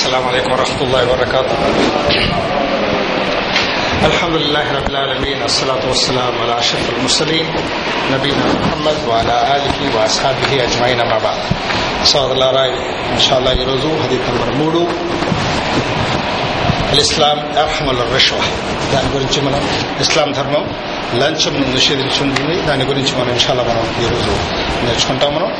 السلام عليكم ورحمة الله وبركاته الحمد لله رب العالمين الصلاة والسلام على أشرف المرسلين نبينا محمد وعلى آله وأصحابه أجمعين ما بعد సోదరులారా ఇన్షాల్లా ఈరోజు హదీత్ నంబర్ మూడు ఇస్లాం అర్హమల్ రిష్వా దాని గురించి మనం ఇస్లాం ధర్మం లంచం నిషేధించుంటుంది దాని గురించి మనం ఇన్షాల్లా మనం ఈరోజు నేర్చుకుంటాం మనం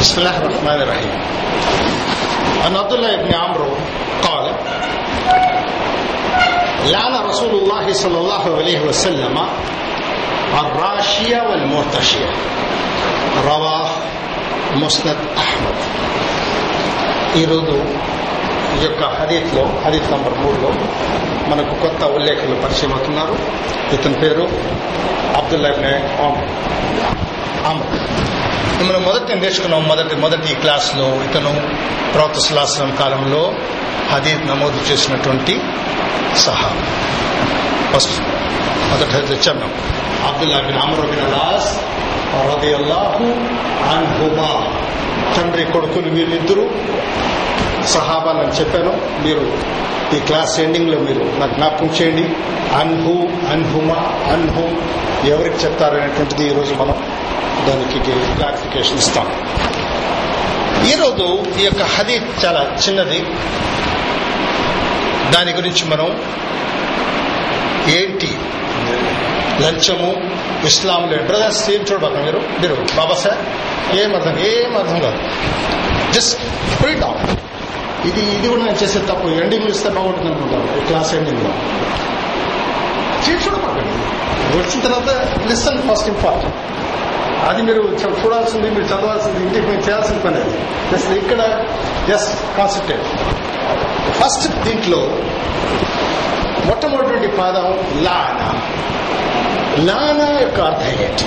بسم الله الرحمن الرحيم عن عبد الله بن عمرو قال لعن رسول الله صلى الله عليه وسلم الراشية والمرتشية رواه مسند أحمد ఈరోజు ఈ యొక్క హదీత్లో హదీత్ నంబర్ మూడులో మనకు కొత్త ఉల్లేఖలు పరిచయం అవుతున్నారు ఇతని పేరు అబ్దుల్లా ఆమర్ మనం మొదటి నేర్చుకున్నాం మొదటి మొదటి క్లాస్లో ఇతను ప్రవక్త సులాసనం కాలంలో హదీద్ నమోదు చేసినటువంటి సహా ఫస్ట్ మొదటి హదీద్ వచ్చాం Abdullah bin Amr bin Al As రదియల్లాహు తండ్రి కొడుకులు వీళ్ళిద్దరూ సహాబా నేను చెప్పాను. మీరు ఈ క్లాస్ ఎండింగ్లో మీరు నాకు జ్ఞాపకం చేయండి. అన్హు అన్హుమా అన్హుమ్ ఎవరికి చెప్తారనేటువంటిది ఈరోజు మనం దానికి క్లారిఫికేషన్ ఇస్తాం. ఈరోజు ఈ యొక్క హదీత్ చాలా చిన్నది. దాని గురించి మనం ఏంటి లంచము ఇస్లాంలో బ్రదర్స్ ఏం చూడబాక మీరు? మీరు బాబా సార్? ఏం అర్థం ఏం అర్థం కాదు. జస్ట్ ఫ్రీడ్ ఆఫ్ ఇది ఇది కూడా నేను చేసే తప్పు. ఎండింగ్ ఇస్తే బాగుంటుంది అనుకుంటాను. క్లాస్ ఎండింగ్లో చూడబాకండి వచ్చిన తర్వాత లిసన్ ఫస్ట్ ఇంపార్టెంట్ అది మీరు చూడాల్సింది మీరు చదవాల్సింది ఇంటికి మీరు చేయాల్సిన పని. అది జస్ట్ ఇక్కడ జస్ట్ కాన్సన్ట్రేట్ ఫస్ట్ దీంట్లో మొట్టమొదటి పాదం లానా. లానా యొక్క అర్థం ఏంటి?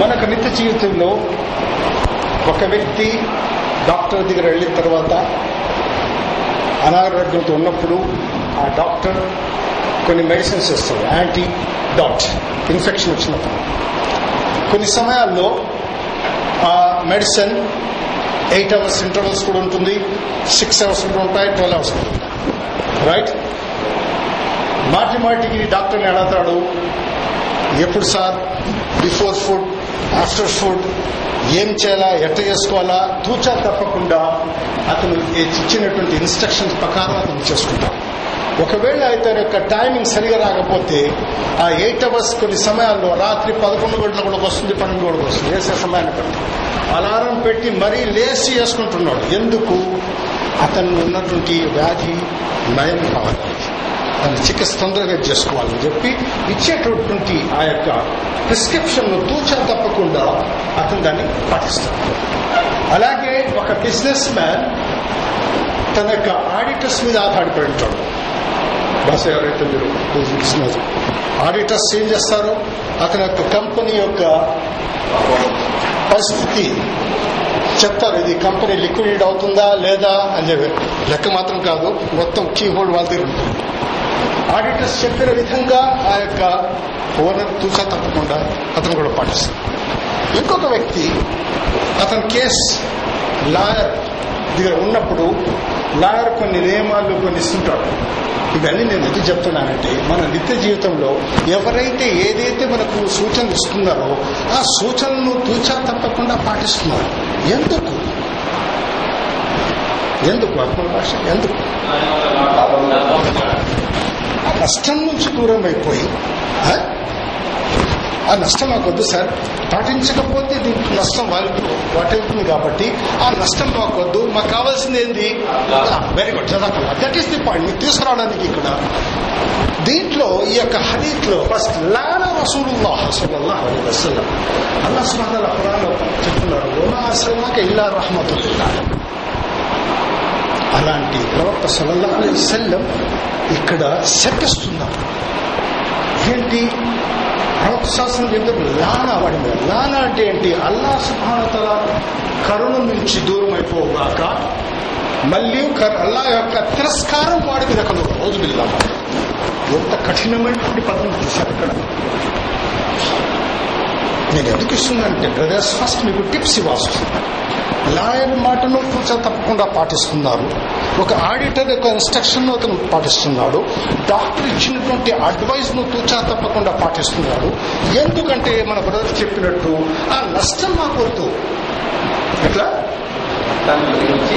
మనకు నిత్య జీవితంలో ఒక వ్యక్తి డాక్టర్ దగ్గర వెళ్ళిన తర్వాత అనారోగ్యంతో ఉన్నప్పుడు ఆ డాక్టర్ కొన్ని మెడిసిన్స్ ఇస్తారు యాంటీ డాట్ ఇన్ఫెక్షన్ వచ్చినప్పుడు. కొన్ని సమయాల్లో ఆ మెడిసిన్ ఎయిట్ అవర్స్ ఇంటర్వల్స్ కూడా ఉంటుంది సిక్స్ అవర్స్ కూడా ఉంటాయి ట్వెల్వ్ అవర్స్ కూడా ఉంటాయి. రైట్ మాటి మాటికి డాక్టర్ని అడతాడు ఎప్పుడు sir? Before food after food ఏం చేయాలా ఎట్ట చేసుకోవాలా? తూచా తప్పకుండా అతను ఇచ్చినటువంటి ఇన్స్ట్రక్షన్స్ ప్రకారం అతను చేసుకుంటాడు. ఒకవేళ అయితే యొక్క టైమింగ్ సరిగా రాకపోతే ఆ ఎయిట్ అవర్స్ కొన్ని సమయాల్లో రాత్రి పదకొండు గంటల కూడా వస్తుంది పన్నెండు కూడా వస్తుంది వేసే సమయాన్ని బట్టి. అలారం పెట్టి మరీ లేచి వేసుకుంటున్నాడు. ఎందుకు? అతను ఉన్నటువంటి వ్యాధి నయం కావాలి. దాన్ని చికిత్స తొందరగా చేసుకోవాలని చెప్పి ఇచ్చేటటువంటి ఆ యొక్క ప్రిస్క్రిప్షన్ను తూచా తప్పకుండా అతను దాన్ని పాటిస్తాడు. అలాగే ఒక బిజినెస్ మ్యాన్ తన యొక్క ఆడిటర్స్ మీద ఆధారపడి ఉంటాడు. బస్ ఎవరైతే మీరు ఆడిటర్స్ ఏం చేస్తారు అతని యొక్క కంపెనీ యొక్క పరిస్థితి చెప్తారు. ఇది కంపెనీ లిక్విడేట్ అవుతుందా లేదా అని చెప్పి. లెక్క మాత్రం కాదు మొత్తం కీ హోల్డ్ వాళ్ళ దగ్గర ఉంటుంది. ఆడిటర్స్ చెప్పిన విధంగా ఆ యొక్క ఓనర్ చూసా తప్పకుండా అతను కూడా పాటిస్తాడు. ఇంకొక వ్యక్తి అతని కేస్ లాయర్ దగ్గర ఉన్నప్పుడు లాయర్ కొన్ని నియమాలు కొన్ని ఇస్తుంటాడు ఇవన్నీ నేను ఎందుకు చెప్తున్నానంటే మన నిత్య జీవితంలో ఎవరైతే ఏదైతే మనకు సూచనలు ఇస్తున్నారో ఆ సూచనలను తూచా తప్పకుండా పాటిస్తున్నారు. ఎందుకు? ఎందుకు? ఆత్మ భాష ఎందుకు? ఆ నుంచి దూరం అయిపోయి ఆ నష్టం మాకు వద్దు సార్. పాటించకపోతే దీనికి నష్టం వారికి వాటిల్తుంది కాబట్టి ఆ నష్టం మాకు వద్దు. మాకు కావాల్సింది ఏంది? వెరీ గుడ్ చదవకుండా దట్ ఈస్ ది పాయింట్ మీకు తీసుకురావడానికి ఇక్కడ దీంట్లో ఈ యొక్క హరీత్లో ఫస్ట్ లాన రసూలుల్లాహ్ సల్లల్లాహు అలైహి వసల్లం అల్లాహ్ సుబ్హానహు ఖురాన్లో చెప్తున్నారు వమా అర్సల్నాక ఇల్లా రహ్మతుల్లిల్లాహ్ అలాంటి ప్రవక్త సల్లల్లాహు అలైహి వసల్లం ఇక్కడ శపిస్తున్నారు ఏంటి? ప్రవక్త చెప్తే లానా వాడి మీద లానా అంటే ఏంటి? అల్లా సుభానతల కరుణ నుంచి దూరం అయిపోగాక మళ్ళీ అల్లా యొక్క తిరస్కారం వాడి మీద కలుగు. రోజు బిల్లా ఎంత కఠినమైనటువంటి పదం చూశారు ఇక్కడ. నేను ఎందుకు ఇస్తుందంటే బ్రదర్స్ ఫస్ట్ మీకు టిప్స్ ఇవ్వాల్సి వస్తున్నాను లాయర్ మాటను కూర్చో తప్పకుండా పాటిస్తున్నారు. ఒక ఆడిటర్ యొక్క ఇన్స్ట్రక్షన్ అతను పాటిస్తున్నాడు. డాక్టర్ ఇచ్చినటువంటి అడ్వైస్ను తూచా తప్పకుండా పాటిస్తున్నాడు. ఎందుకంటే మన బ్రదర్ చెప్పినట్టు ఆ నష్టం మాకు వద్దు. ఎట్లా? దాని గురించి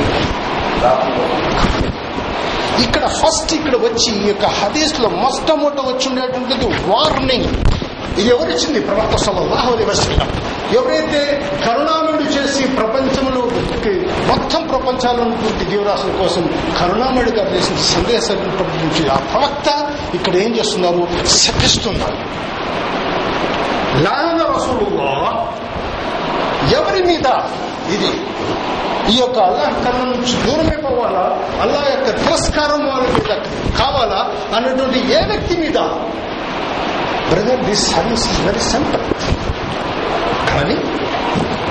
ఇక్కడ ఫస్ట్ ఇక్కడ వచ్చి ఈ యొక్క హదీస్లో మొట్టమొదట వచ్చి ఉండేటువంటిది వార్నింగ్ ఇది ఎవరిచ్చింది ప్రవక్త సల్లల్లాహు వసల్లం. ఎవరైతే కరుణామయుడు చేసి ప్రపంచంలో మొత్తం ప్రపంచాల్లో ఉన్నటువంటి జీవరాశుల కోసం కరుణామయుడిగా చేసిన సందేశం నుంచి ఆ ప్రవక్త ఇక్కడ ఏం చేస్తున్నారు? శపిస్తున్నారు. లాన రసూలుల్లా ఎవరి మీద? ఇది ఈ యొక్క అల్లాహ్ కర్ణ నుంచి దూరమైపోవాలా అల్లాహ్ యొక్క తిరస్కారం వాళ్ళ మీద కావాలా? అన్నటువంటి ఏ వ్యక్తి మీద? Brother this service is very simple కానీ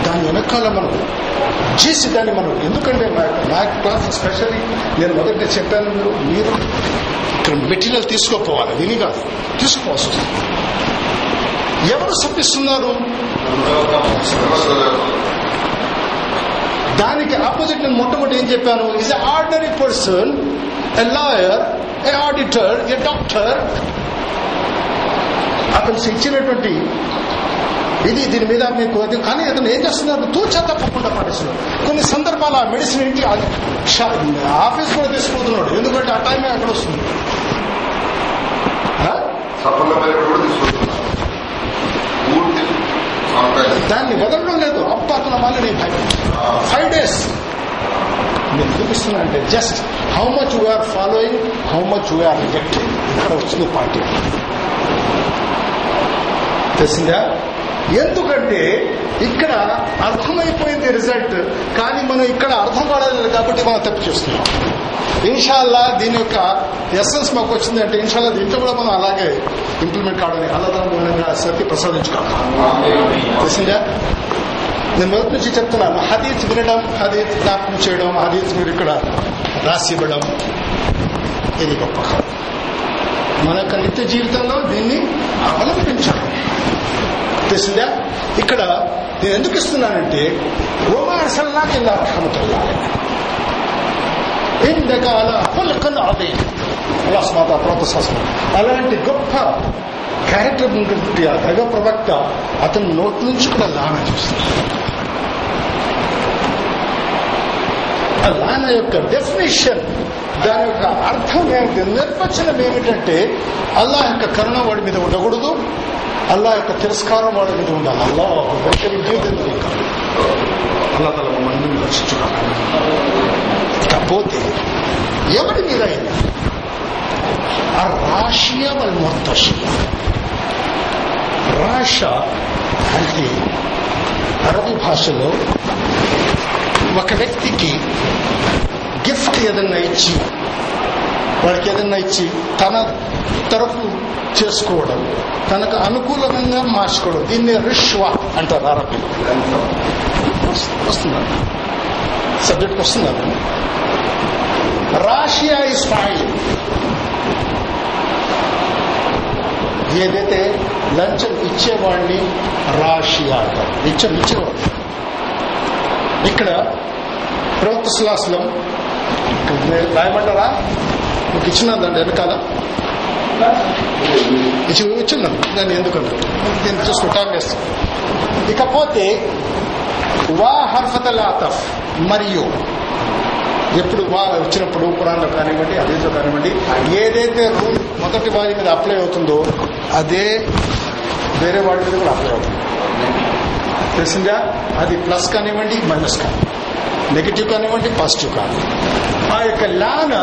దాని వెనకాల మనం చేసి దాన్ని మనం ఎందుకంటే నా క్లాస్ స్పెషల్లీ నేను మొదట చెప్పాను మీరు మీరు ఇక్కడ మెటీరియల్ తీసుకోపోవాలి విని కాదు. తీసుకోవాల్సి వస్తుంది ఎవరు శపిస్తున్నారు దానికి ఆపోజిట్ నేను మొట్టమొదటి ఏం చెప్పాను? Is ordinary person a lawyer a auditor a doctor అతను ఇచ్చినటువంటి ఇది దీని మీద మీకు అది కానీ అతను ఏం చేస్తున్నారు తూచా తప్పకుండా పాటిస్తున్నారు కొన్ని సందర్భాలు ఆ మెడిసిన్ ఇంటి ఆఫీస్ కూడా తీసుకుపోతున్నాడు. ఎందుకంటే ఆ టైమే అక్కడ వస్తుంది. దాన్ని వదలడం లేదు. అబ్బా అతను మళ్ళీ నేను ఫైవ్ డేస్ నేను చూపిస్తున్నా అంటే just how much we are following how much we are ఇక్కడ వచ్చింది పార్టీ తెలిసిందా? ఎందుకంటే ఇక్కడ అర్థమైపోయింది రిజల్ట్. కానీ మనం ఇక్కడ అర్థం కాలేదు కాబట్టి మనం తప్పు చేస్తున్నాం. ఇన్షాల్లా దీని యొక్క ఎస్సెన్స్ మాకు వచ్చిందంటే ఇన్షాల్లా దీంట్లో కూడా మనం అలాగే ఇంప్లిమెంట్ కావడానికి అల్లదనంగా సత్య ప్రసాదించుకోవాలి. తెలిసిందా? నేను మొదటి నుంచి చెప్తున్నాను హదీత్ వినడం హదీత్ జ్ఞాపకం చేయడం హదీత్ మీరు ఇక్కడ రాసి ఇవ్వడం ఇది గొప్ప. కాదు మన యొక్క నిత్య జీవితంలో దీన్ని అవలంబించడం తెలిసిందా ఇక్కడ నేను ఎందుకు ఇస్తున్నానంటే రోమాసల్లాకి ఇలా రహమతుల్లా ఇందక అలా అదే అలా స్మాత అలాంటి గొప్ప క్యారెక్టర్ ఉన్నటువంటి ఆ దగ ప్రవక్త అతని నోటి నుంచి కూడా లాన చూస్తుంది. ఆ లాన యొక్క డెఫినేషన్ దాని యొక్క అర్థం ఏమిటి నిర్వచనం ఏమిటంటే అల్లా యొక్క కరుణ వాడి మీద ఉండకూడదు. అల్లా యొక్క తిరస్కారం వాడి మీద ఉండాలి. అల్లా ఒక్కరి జీవితం అల్లా తల మమ్మల్ని రక్షించుకోవాలి. ఇకపోతే ఎవరి మీద అయినా ఆ రాషియా వాళ్ళ మొత్తషియా రాష అంటే అరబీ భాషలో ఒక వ్యక్తికి గిఫ్ట్ ఏదన్నా ఇచ్చి వాడికి ఏదన్నా ఇచ్చి తన తరపు చేసుకోవడం తనకు అనుకూలంగా మార్చుకోవడం. దీన్ని రిష్వా అంటారు అరబీ. వస్తుందా సబ్జెక్ట్కి వస్తుందా రాషియా ఇస్ ఫైల్ ఏదైతే లంచం ఇచ్చేవాడిని రాషియా అంటారు. లంచం ఇచ్చేవాడు. ఇక్కడ ప్రవక్త సులాసలం రాయమంటారా? మీకు దాన్ని వెనకాల ఇచ్చి ఇచ్చిందండి దాన్ని ఎందుకంటే దీన్ని చూసుకుంటా టైం వేస్ట్ ఇకపోతే వా హర్ఫతల్ ఆతఫ్ మరియు ఎప్పుడు వా వచ్చినప్పుడు పురాణంలో కానివ్వండి అదేతో కానివ్వండి ఏదైతే రూల్ మొదటి వారి మీద అప్లై అవుతుందో అదే వేరే వాడి మీద కూడా అప్లై అవుతుంది. తెలిసిందా? అది ప్లస్ కానివ్వండి మైనస్ కానివ్వండి. నెగిటివ్ కానివ్వండి పాజిటివ్ కానివ్వండి. ఆ యొక్క లాన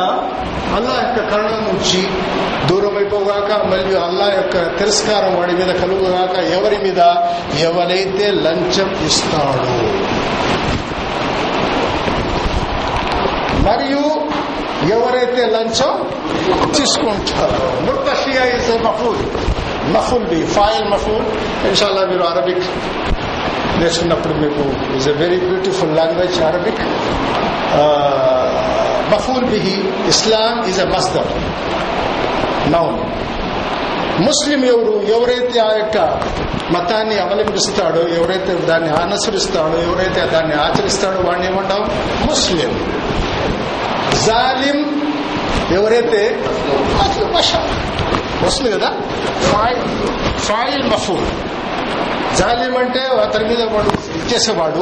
అల్లా యొక్క కరుణ నుంచి దూరం అయిపోగాక మరియు అల్లా యొక్క తిరస్కారం వాడి మీద కలుగుగాక ఎవరి మీద? ఎవరైతే లంచం ఇస్తాడో. మరియు ఎవరైతే లంచం తీసుకుంటారో. ముర్తషియా ఇస్ మఫూల్. మఫూల్ బి ఫాయిల్ మఫూల్. ఇన్షాల్లా మీరు అరబిక్ నేర్చుకున్నప్పుడు మీకు is a very beautiful language Arabic మఫూల్ బిహి ఇస్లాం ఈజ్ ఎ మస్దర్ నౌన్ ముస్లిం ఎవరు? ఎవరైతే ఆ యొక్క మతాన్ని అవలంబిస్తాడో ఎవరైతే దాన్ని అనుసరిస్తాడో ఎవరైతే దాన్ని ఆచరిస్తాడో వాడిని ఏమంటాం? ముస్లిం జాలిం ఎవరైతే? అసలు వస్తుంది కదా? ఫాయిల్ ఫాయిల్ మఫూల్ జాలిం అంటే అతని మీద వాడు ఇచ్చేసేవాడు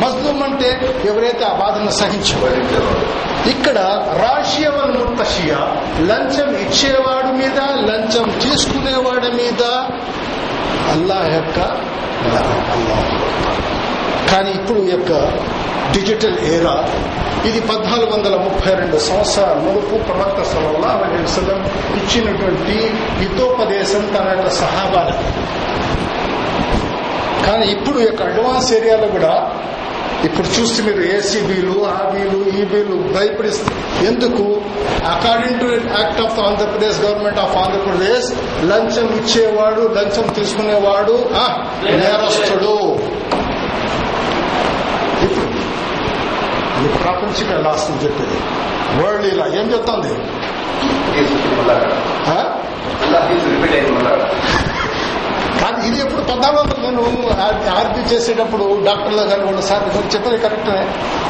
మజ్లూమ్ అంటే ఎవరైతే ఆ బాధను సహించేవాడు ఇక్కడ రాషియవల్ ముత్తషియా లంచం ఇచ్చేవాడి మీద లంచం తీసుకునేవాడి మీద అల్లాహ్ యొక్క అల్లాహ్ కానీ ఇప్పుడు యొక్క డిజిటల్ ఏరా ఇది పద్నాలుగు వందల ముప్పై రెండు సంవత్సరాల మునుపు ప్రవక్త సలల్లా అలైహిస్సలం ఇచ్చినటువంటి హితోపదేశం తన యొక్క సహాబాలకు కానీ ఇప్పుడు యొక్క అడ్వాన్స్ ఏరియాలో కూడా ఇప్పుడు చూస్తే మీరు ఏసీబీలు ఆ ఈబీలు ఈ ఎందుకు? According to act of Andhra Pradesh government of Andhra Pradesh లంచం ఇచ్చేవాడు లంచం తీసుకునేవాడు నేరస్తుడు ఇప్పుడు ఇది ప్రాపంచిక లాస్ట్ చెప్పేది? వరల్డ్ ఇలా ఏం చెప్తుంది? కానీ ఇది ఎప్పుడు పద్నాలుగు వందలు నేను ఆర్పీ చేసేటప్పుడు డాక్టర్లు కానీ వాళ్ళు సార్ మీరు చెప్పేది కరెక్టే.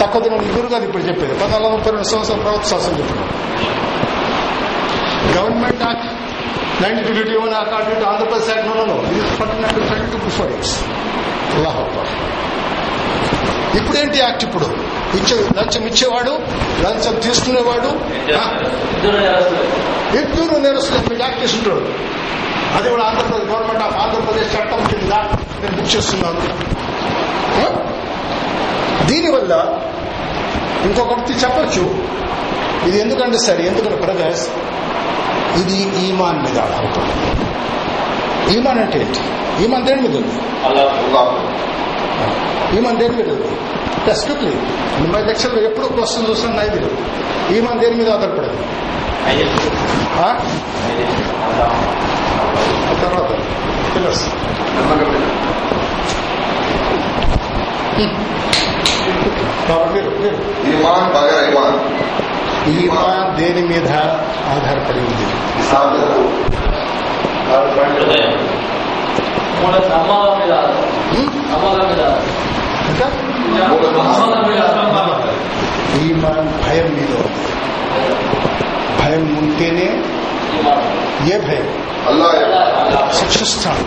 తక్కువ దినం ఇద్దరు కాదు ఇప్పుడు చెప్పేది. పద్నాలుగు వందల ముప్పై రెండు సంవత్సరాల ప్రభుత్వ శాసనం చెప్పారు. Government act nineteen twenty one according to Andhra Pradesh act no ఇది పట్టినట్టు ట్వంటీ టూ బిఫోర్ ఇట్స్ ఇప్పుడేంటి యాక్ట్ ఇప్పుడు? ఇచ్చే లంచం ఇచ్చేవాడు లంచం తీసుకునేవాడు ఇద్దరు నేరస్తులు. యాక్ట్ చేస్తుంటాడు అది కూడా ఆంధ్రప్రదేశ్ గవర్నమెంట్ ఆఫ్ ఆంధ్రప్రదేశ్ చట్టం కింద నేను బుక్ చేస్తున్నాను? దీనివల్ల ఇంకొకటి చెప్పొచ్చు. ఇది ఎందుకంటే సరే ఎందుకంటే బ్రదర్స్ ఇది ఈమాన్ మీద ఆధారపడి ఈమాన్ అంటే ఏంటి? ఈమాన్ దేని మీద ఉంది? ఈమాన్ దేని మీద ఉంది స్ట్రిక్ట్లీ మై లెక్చర్లో ఎప్పుడు క్వశ్చన్ చూస్తాను నా ఇది ఈమాన్ దేని మీద ఆధారపడదు తర్వాత పిల్లర్స్ ఈమాన్ దేని మీద ఆధారపడి ఉంది? ఈమాన్ భయం మీద భయం ఉంటేనే ఏ భయం? అల్లా శిక్షిస్తాడు.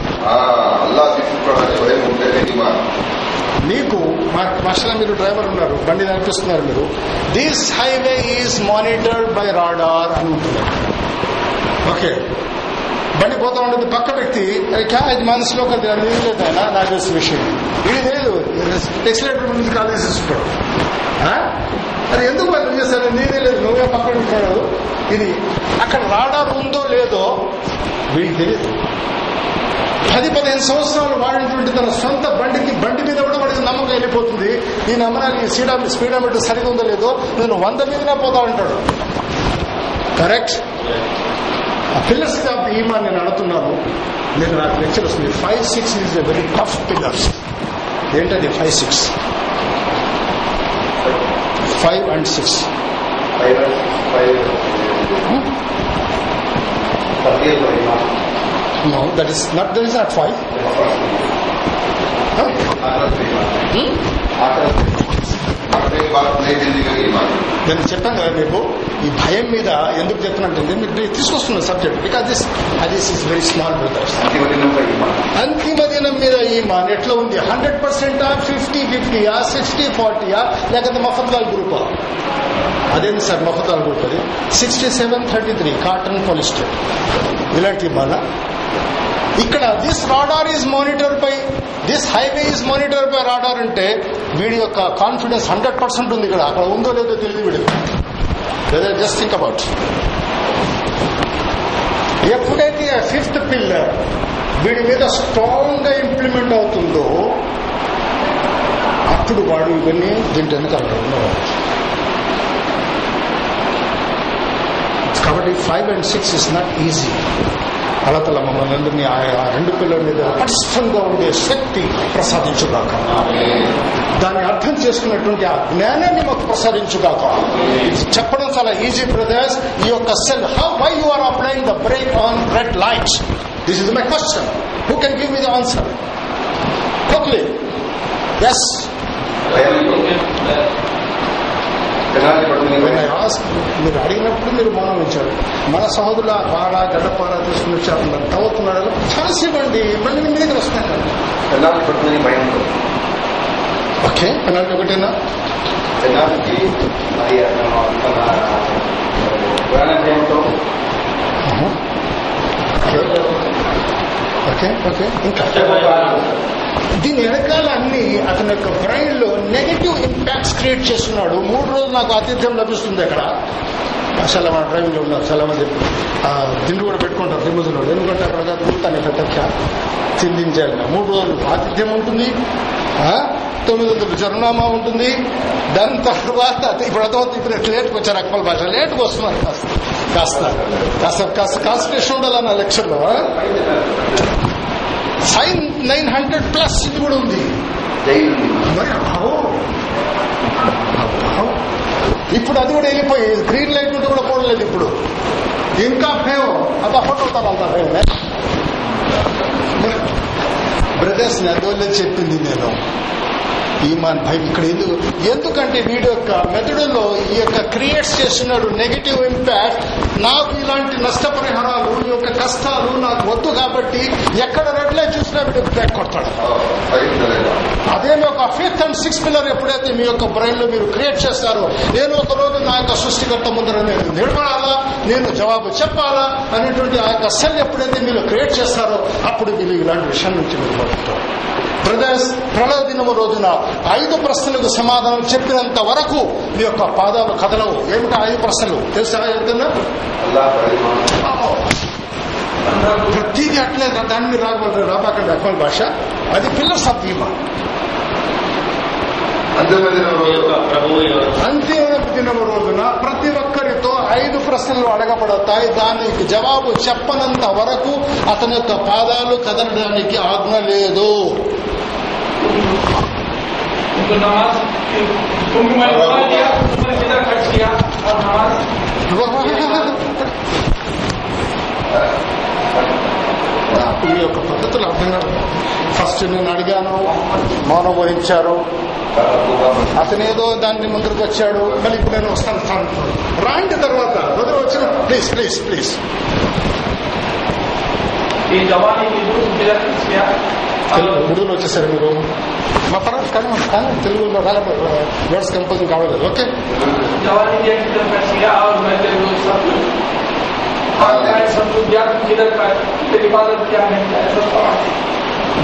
మీకు మాస్టర్ మీరు డ్రైవర్ ఉన్నారు బండి నడిపిస్తున్నారు మీరు. This highway is monitored by radar అని ఉంటున్నారు ఓకే బండి పోతా ఉండేది పక్క వ్యక్తి క్యా ఇది మనసులో కదా లేదు ఆయన నాకు తెలిసిన విషయం. ఇది లేదు ఎక్సలేటర్ ముందు కాలేజ్ ఇస్తుంటాడు అది ఎందుకు వాళ్ళు చేశారు? నీదే లేదు నువ్వే పక్కన ఉంటాడు ఇది అక్కడ రాడార్ ఉందో లేదో వీడికి తెలియదు పది పదిహేను సంవత్సరాలు వాడినటువంటి తన సొంత బండికి బండి మీద కూడా వాడికి నమ్మకం వెళ్ళిపోతుంది. ఈ నమ్మకానికి స్పీడా స్పీడామీటర్ సరిగా ఉందో లేదో నేను వంద మీదనే పోతా ఉంటాడు. కరెక్ట్ పిల్లర్స్ ఆఫ్ ఈమాన్ నేను అడుగుతున్నాను మీరు నాకు లెక్చర్ వస్తుంది. Five six is a very tough pillars ఏంటది five six five and six No, that is not. That is not five. Huh? నేను చెప్పాను కదా మీకు ఈ భయం మీద ఎందుకు చెప్తున్నట్టు మీరు తీసుకొస్తున్న subject because this this is very small brothers అంతిమ దినం మీద ఈ మాన్ ఎట్లా ఉంది? హండ్రెడ్ పర్సెంటా ఫిఫ్టీ ఫిఫ్టీయా సిక్స్టీ ఫార్టీయా లేకపోతే మఫద్లాల్ గ్రూప్? అదేంది సార్ మఫద్లాల్ గ్రూప్ అది? Sixty seven thirty three cotton polyester ఇలాంటి మాన? ఇక్కడ this radar is monitor by this highway is monitor by radar అంటే వీడి యొక్క కాన్ఫిడెన్స్ హండ్రెడ్ పర్సెంట్ ఉంది ఇక్కడ. అక్కడ ఉందో లేదో తెలియదు వీడు లేదా జస్ట్ థింక్ అబౌట్ ఎప్పుడైతే ఫిఫ్త్ పిల్లర్ వీడి మీద స్ట్రాంగ్గా ఇంప్లిమెంట్ అవుతుందో అప్పుడు వాడు ఇవన్నీ దీంట్లో వెనకాల ఉన్నవాడు కాబట్టి five and six is not easy అలతల మమ్మల్ని అందరినీ ఆ రెండు పిల్లల మీద పటిష్టంగా ఉండే శక్తి ప్రసాదించుగాక. దాన్ని అర్థం చేసుకున్నటువంటి ఆ జ్ఞానాన్ని మాకు ప్రసాదించుగాక. చెప్పడం చాలా ఈజీ బ్రదర్స్ ఈ యొక్క cell how why you are applying the brake on red light this is my question who can give me the answer quickly yes penalty పడుతుంది When I asked, మీరు అడిగినప్పుడు మీరు మౌనం ఇచ్చారు మన సహోదరుల పాడ గడ్డపార తీసుకుని వచ్చారు. నన్ను తవ్వుతున్నాడు ఇవ్వండి మళ్ళీ మీ మీదకి వస్తాను పెనాల్టీ పడుతుంది భయం. ఓకే. పెనాల్టీ ఒకటేనా? పెనాల్టీ మరి ఏమిటో ఓకే ఓకే. ఇంకా? దీని వెనకాల అన్ని అతని యొక్క బ్రెయిన్లో నెగటివ్ ఇంపాక్ట్స్ క్రియేట్ చేస్తున్నాడు. మూడు రోజులు నాకు ఆతిథ్యం లభిస్తుంది అక్కడ. చాలా మన డ్రైవింగ్లో ఉన్నారు చాలా మంది దిండు కూడా పెట్టుకుంటారు దిమ్ముదులో ఎందుకంటే అక్కడ కాదు తన పెట్టచ్చ చిందించాలి మూడు రోజులు ఆతిథ్యం ఉంటుంది. తొమ్మిది వందలు జరునామా ఉంటుంది. దాని తర్వాత ఇప్పుడు అర్థమవుతుంది ఇప్పుడు లేట్కి వచ్చారు అక్మల్ భాష లేట్కి వస్తున్నారు కాస్త. కాస్త. కాస్త కాస్త కాన్సన్ట్రేషన్ ఉండాలి నా లెక్చర్లో ఫైన్ నైన్ హండ్రెడ్ ప్లస్ ఇది కూడా ఉంది. ఇప్పుడు అది కూడా వెళ్ళిపోయి గ్రీన్ లైట్ ఉంటే కూడా పోవట్లేదు ఇప్పుడు. ఇంకా భయం అబ్బా ఫోటో భయం బ్రదర్స్ అందువల్ల చెప్పింది నేను. ఈమాన్ భయం ఇక్కడ ఎందుకు ఎందుకంటే వీడి యొక్క మెదడులో ఈ యొక్క క్రియేట్స్ చేస్తున్నాడు నెగిటివ్ ఇంపాక్ట్ నాకు ఇలాంటి నష్టపరిహారాలు ఈ యొక్క కష్టాలు నాకు వద్దు కాబట్టి ఎక్కడ రెడ్లే చూసినా వీడు బ్యాక్ కొడతాడు. అదే మీ యొక్క ఫిఫ్త్ అండ్ సిక్స్త్ పిల్లర్ ఎప్పుడైతే మీ యొక్క బ్రెయిన్లో మీరు క్రియేట్ చేస్తారో నేను ఒక రోజు నా యొక్క సృష్టికర్త ముందర నేను నిలబడాలా? నేను జవాబు చెప్పాలా? అనేటువంటి ఆ యొక్క సెల్ ఎప్పుడైతే మీరు క్రియేట్ చేస్తారో అప్పుడు మీరు ఇలాంటి విషయం నుంచి మీరు బతుకుతారు. బ్రదర్స్ ప్రళయ దినము రోజున ఐదు ప్రశ్నలకు సమాధానం చెప్పినంత వరకు మీ యొక్క పాదాలు కథలు ఏమిటా ఐదు ప్రశ్నలు? తెలుసా చెప్తున్నా ప్రతిదీ అట్లే దాన్ని మీరు రాగలరు రాబాకండి అక్మల్ భాష. అది పిల్లర్స్ ఆఫ్ ఈమాన్ అంతిమ దినం రోజున ప్రతి ఒక్కరితో ఐదు ప్రశ్నలు అడగబడతాయి. దానికి జవాబు చెప్పనంత వరకు అతని యొక్క పాదాలు కదలడానికి ఆజ్ఞ లేదు. उनको नमाज उनको मैंने बता दिया उन्होंने किधर खर्च किया और नमाज ఈ యొక్క పద్ధతులు అర్థం కాదు ఫస్ట్ నేను అడిగాను మౌనం వహించారు అతనేదో దాన్ని ముందుకు వచ్చాడు మళ్ళీ ఇప్పుడు నేను వస్తాను స్థానం రాంటి తర్వాత వదిలి వచ్చిన ప్లీజ్ ప్లీజ్ ప్లీజ్ ये जवानी اوڈن وچے سر میرے تلگوں کمپنگ آواز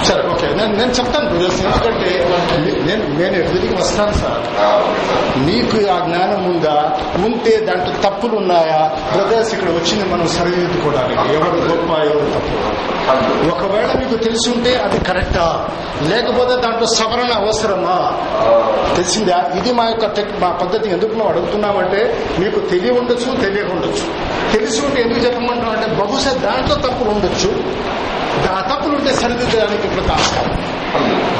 సరే ఓకే. నేను నేను చెప్తాను బ్రదర్స్ ఎందుకంటే నేను నేను ఎదురికి వస్తాను సార్. మీకు ఆ జ్ఞానం ఉందా? ఉంటే దాంట్లో తప్పులు ఉన్నాయా? బ్రదర్స్ ఇక్కడ వచ్చింది మనం సరిదిద్దుకోవడానికి. ఎవరు గొప్ప ఎవరు తప్పు? ఒకవేళ మీకు తెలుసుంటే అది కరెక్టా? లేకపోతే దాంట్లో సవరణ అవసరమా? తెలిసిందా? ఇది మా యొక్క మా పద్ధతి. ఎందుకు మేము అడుగుతున్నామంటే మీకు తెలియ ఉండొచ్చు తెలియకుండొచ్చు తెలిసి ఉంటే ఎందుకు చెప్పమంటాం అంటే బహుశా దాంట్లో తప్పులు ఉండొచ్చు. ఆ తప్పులుంటే సరిదిద్దడానికి సరిదిద్దడానికి ఇప్పుడు ఆస్కారం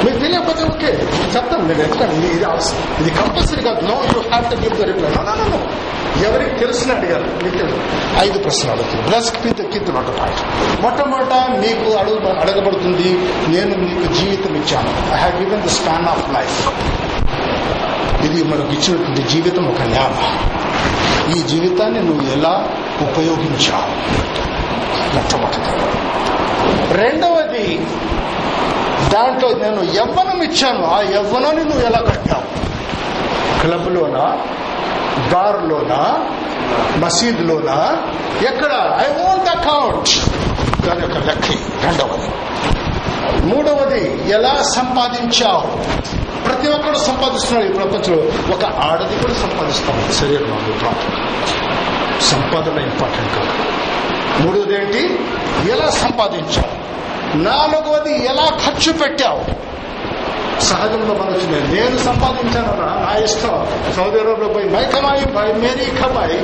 మీరు తెలియకపోతే ఓకే చెప్తాను నేను ఎందుకంటే ఇది- ఇది కంపల్సరీ కాదు no you have to give the reply ఎవరికి తెలిసిన అడిగారు మీకు ఐదు ప్రశ్నలు అడుగుతుంది బ్లస్ కింద కింద నోట పాయింట్ మొట్టమొదట మీకు అడుగు అడగబడుతుంది నేను మీకు జీవితం ఇచ్చాను I have given the span of life ఇది మనకు ఇచ్చినటువంటి జీవితం ఒక న్యామ ఈ జీవితాన్ని నువ్వు ఎలా ఉపయోగించావు మొట్టమొదటి రెండవది దాంట్లో నేను యవ్వనం ఇచ్చాను ఆ యవ్వనాన్ని నువ్వు ఎలా కట్టావు? క్లబ్లోనా? బార్లోనా? మసీద్లోనా? ఎక్కడ? I want account. దాని యొక్క లెక్క. రెండవది. మూడవది ఎలా సంపాదించావు? ప్రతి ఒక్కరు సంపాదిస్తున్నాడు ఈ ప్రపంచంలో. ఒక ఆడది కూడా సంపాదిస్తాం శరీరంలో ప్రాపర్ సంపాదన ఇంపార్టెంట్ కాదు. మూడవది ఏంటి? ఎలా సంపాదించావు? నాలుగవది ఎలా ఖర్చు పెట్టావు? సహజంలో మన నేను సంపాదించానన్నా నా ఇష్టం. సౌదీ అరేబియాలో పోయి మై కమాయి బై మేరీ కమాయి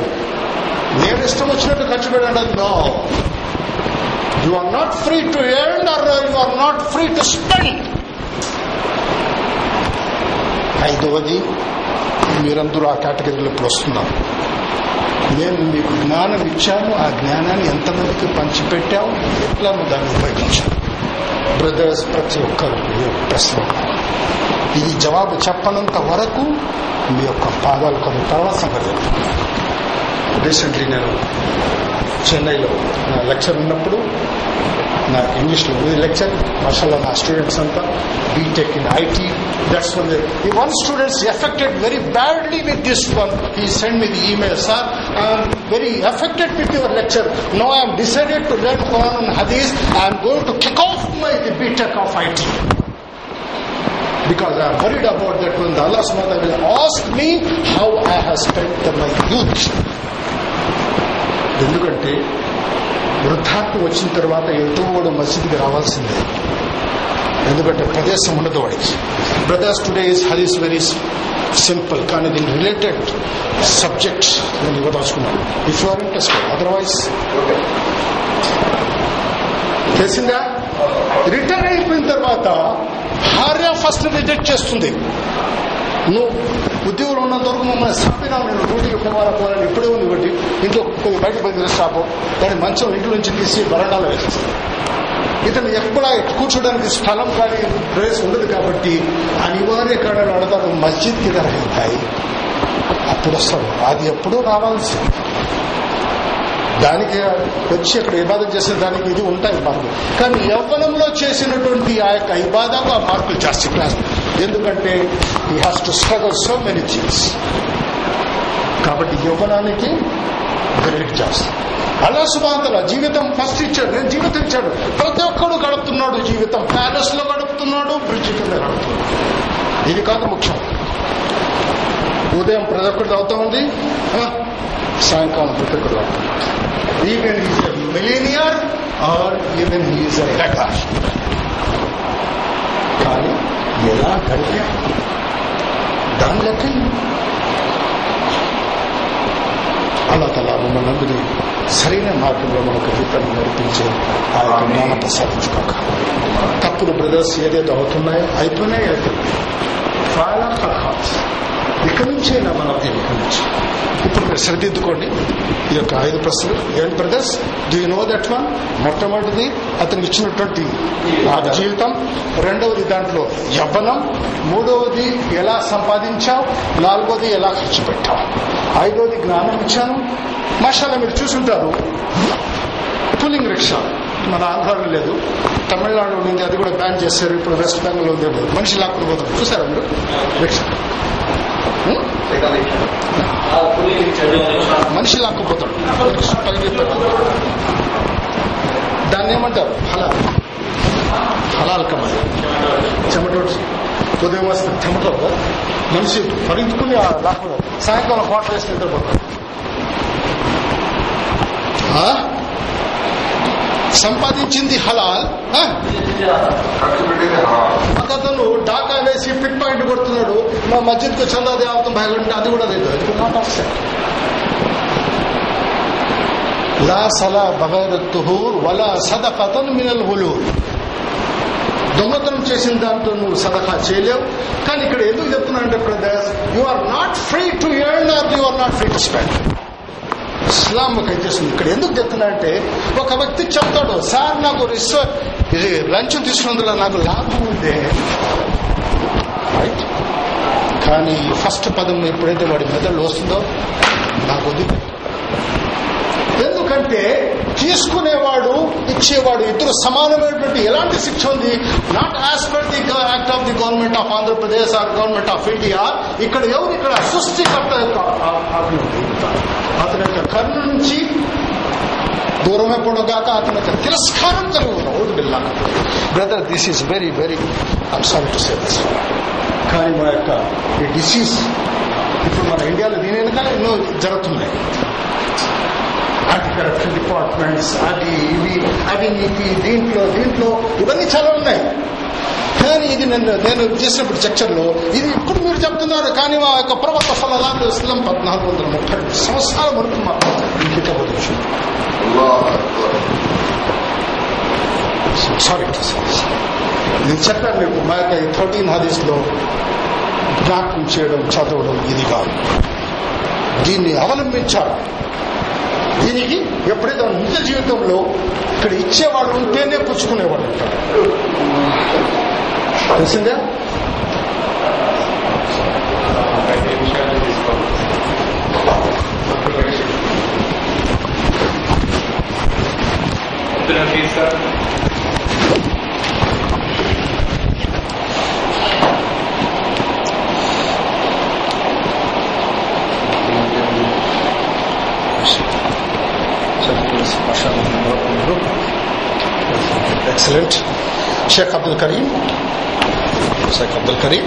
నేను ఇష్టం వచ్చినట్టు ఖర్చు పెట్టండి no. You are not free to earn or you are not free to spend ఐదవది మీరందరూ ఆ కేటగిరీలో ఇప్పుడు వస్తున్నారు. నేను మీకు జ్ఞానం ఇచ్చాను. ఆ జ్ఞానాన్ని ఎంతమందికి పంచిపెట్టావు? ఎట్లా దాన్ని ఉపయోగించాను. బ్రదర్స్ ప్రతి ఒక్కరు మీ యొక్క ప్రశ్న. ఇది జవాబు చెప్పనంత వరకు మీ యొక్క పాదాలు కొన్ని తర్వాత సంగతి రీసెంట్లీ నేను చెన్నైలో నా లెక్చర్ ఉన్నప్పుడు నా ఇంగ్లీష్లో ఇది లెక్చర్ మాషాల్లో నా స్టూడెంట్స్ అంతా BTech in IT that's one ఈ one students affected very badly with this one ఈ send me the email sir I'm very affected with your lecture no I'm decided to learn Quran and Hadith. I'm going to kick off my the BTech of IT. Because I'm worried about that when the Allah subhanahu wa ta'ala will ask me how I have spent my youth. ఎందుకంటే వృద్ధాప్యం వచ్చిన తర్వాత ఎంతో కూడా మసీదుకి రావాల్సిందే. ఎందుకంటే ప్రదేశం ఉండదు వాడికి. బ్రదర్స్ టుడే ఇస్ హరీస్ వెరీ సింపుల్ కానీ దీని రిలేటెడ్ సబ్జెక్ట్ నేను ఇవ్వదలుచుకున్నాను. If you are interested otherwise తెలిసిందా రిటైర్ అయిపోయిన తర్వాత భార్య ఫస్ట్ రిజెక్ట్ చేస్తుంది. నువ్వు ఉద్యోగులు ఉన్నంత వరకు మమ్మల్ని చంపినా నేను డ్యూటీకి పోవాలా పోవాలని ఇప్పుడే ఉంది ఒకటి ఇంట్లో కొద్దిగా బయట పది రాపో దాన్ని మంచం ఇంటి నుంచి తీసి బరండాలో వేసేస్తాను ఇతను ఎక్కడ కూర్చోడానికి స్థలం కానీ ప్లేస్ ఉండదు కాబట్టి అనివార్య కారణాలు అడతారు మస్జిద్ కిదర్ ఉంటాయి అప్పుడు వస్తాడు అది ఎప్పుడూ రావాల్సింది దానికి వచ్చి అక్కడ ఇబాదం చేసిన దానికి ఇది ఉంటాయి మార్కులు కానీ యవ్వనంలో చేసినటువంటి ఆ యొక్క ఇబాదకు ఆ మార్కులు జాస్తి క్లాస్. ఎందుకంటే ఈ has to struggle so many things కాబట్టి యవ్వనానికి గ్రేట్ జాస్తి అలా సుబాంతల జీవితం ఫస్ట్ ఇచ్చాడు నేను జీవితం ఇచ్చాడు. ప్రతి ఒక్కడు గడుపుతున్నాడు జీవితం. ప్యాలెస్లో గడుపుతున్నాడు బ్రిడ్జ్ కింద గడుపుతున్నాడు. ఇది కాదు ముఖ్యం. ఉదయం ప్రతి ఒక్కరు అవుతా ఉంది. సాయంకాలం ప్రతి ఒక్కరు even is millionaire or even is కానీ ఎలా గడిపా దాని లెక్క అలా తలా మమ్మల్ని సరైన మార్గంలో మనకు జీవితాన్ని నడిపించే ఆ యొక్క జ్ఞానం ప్రసాదించుకోక తప్పుడు బ్రదర్స్ ఏదైతే అవుతున్నాయో అయిపోయినాయి అయిపోయినాయి. చాలా కలహాస్ ఇక్కడి నుంచైనా మనం ఇక్కడి నుంచి ఇప్పుడు మీరు సరిదిద్దుకోండి. ఈ యొక్క ఐదు ప్రశ్నలు. ఏంటి brothers do you know that one మొట్టమొదటిది అతనికి ఇచ్చినటువంటి ఆ జీవితం. రెండవది దాంట్లో యవ్వనం. మూడవది ఎలా సంపాదించావు? నాలుగవది ఎలా ఖర్చు పెట్టావు? ఐదవది జ్ఞానం ఇచ్చాను. మాషాలా మీరు చూసుంటారు. Pulling rickshaw. మన ఆంధ్రాలో లేదు. తమిళనాడులో ఉంది. అది కూడా బ్యాన్ చేశారు. ఇప్పుడు వెస్ట్ బెంగాల్ ఉంది. మనిషి లేకుండా పోతారు. చూసారా మీరు? రిక్షా. Hmm? మనిషి లాక్కుపోతాడు. దాన్ని ఏమంటారు? హలాల్. హలాల్ కమాలి చెమటోడు. ఉదయం వస్తే చెమటో మనిషి పరిగెత్తుకుని లాక్కుపోతాడు సాయంకాలం హోటల్ వేసి నిద్రపోతాడు. సంపాదించింది హలాల్ అతను డాకా వేసి పిట్ పాయింట్ కొడుతున్నాడు. మా మస్జిద్కు చందా దేవతం భయపడి అది కూడా లేదు. అది నాట్ ఆఫ్సెట్ లా సలా బగైర్ తుహూర్ వలా సదకతన్ మినల్ హులూర్ దొంగతనం చేసిన దాంతో నువ్వు సదకా చేయలేవు. కానీ ఇక్కడ ఎందుకు చెప్తున్నా అంటే brothers you are not free to earn or you are not free to spend Islam అయితే ఇక్కడ ఎందుకు చెప్తున్నా అంటే ఒక వ్యక్తి చెప్తాడు సార్ నాకు రిసో ఇది లంచ్ తీసుకున్నందులో నాకు లాభం ఉందే. రైట్ కానీ ఫస్ట్ పదం ఎప్పుడైతే వాడి మెదడు వస్తుందో నాకు వద్దు ఎందుకంటే తీసుకునేవాడు ఇచ్చేవాడు ఇద్దరు సమానమైనటువంటి ఎలాంటి శిక్ష ఉంది? Not as per the act of the government of Andhra Pradesh or government of India ఇక్కడ ఎవరు ఇక్కడ సృష్టికర్త యొక్క ఆ- అతని యొక్క కన్ను నుంచి దూరమే పొడగాక అతని యొక్క తిరస్కారం జరుగుతుంది. బిల్లా. Brother this is very very I'm sorry to say this కానీ మన యొక్క ఈ డిసీజ్ ఇప్పుడు మన ఇండియాలో దీని వెనకాల ఎన్నో జరుగుతున్నాయి. యాంటీ కరప్షన్ డిపార్ట్మెంట్స్ అది ఇవి అవినీతి దీంట్లో దీంట్లో ఇవన్నీ చాలా ఉన్నాయి. కానీ ఇది నేను నేను చేసినప్పుడు చర్చల్లో ఇది ఇప్పుడు మీరు చెప్తున్నారు కానీ మా యొక్క ప్రవక్త ఫలాలు ఇస్లాం పద్నాలుగు వందల ముప్పై సంవత్సరాల వరకు మాకు ఈ హితబోధ సారీ నేను చెప్పాను మీకు మా యొక్క థర్టీన్ హదీస్లో జ్ఞాపకం చేయడం చదవడం ఇది కాదు. దీన్ని అవలంబించాలి. దీనికి ఎప్పుడైతే నిజ జీవితంలో ఇక్కడ ఇచ్చేవాడు ఉంటేనే పుచ్చుకునేవాడు ఉంటాడు. తెలిసిందే? అబ్దుల్ హఫీజ్ సార్ ఎక్సలెంట్ షేక్ అబ్దుల్ కరీం షేక్ అబ్దుల్ కరీం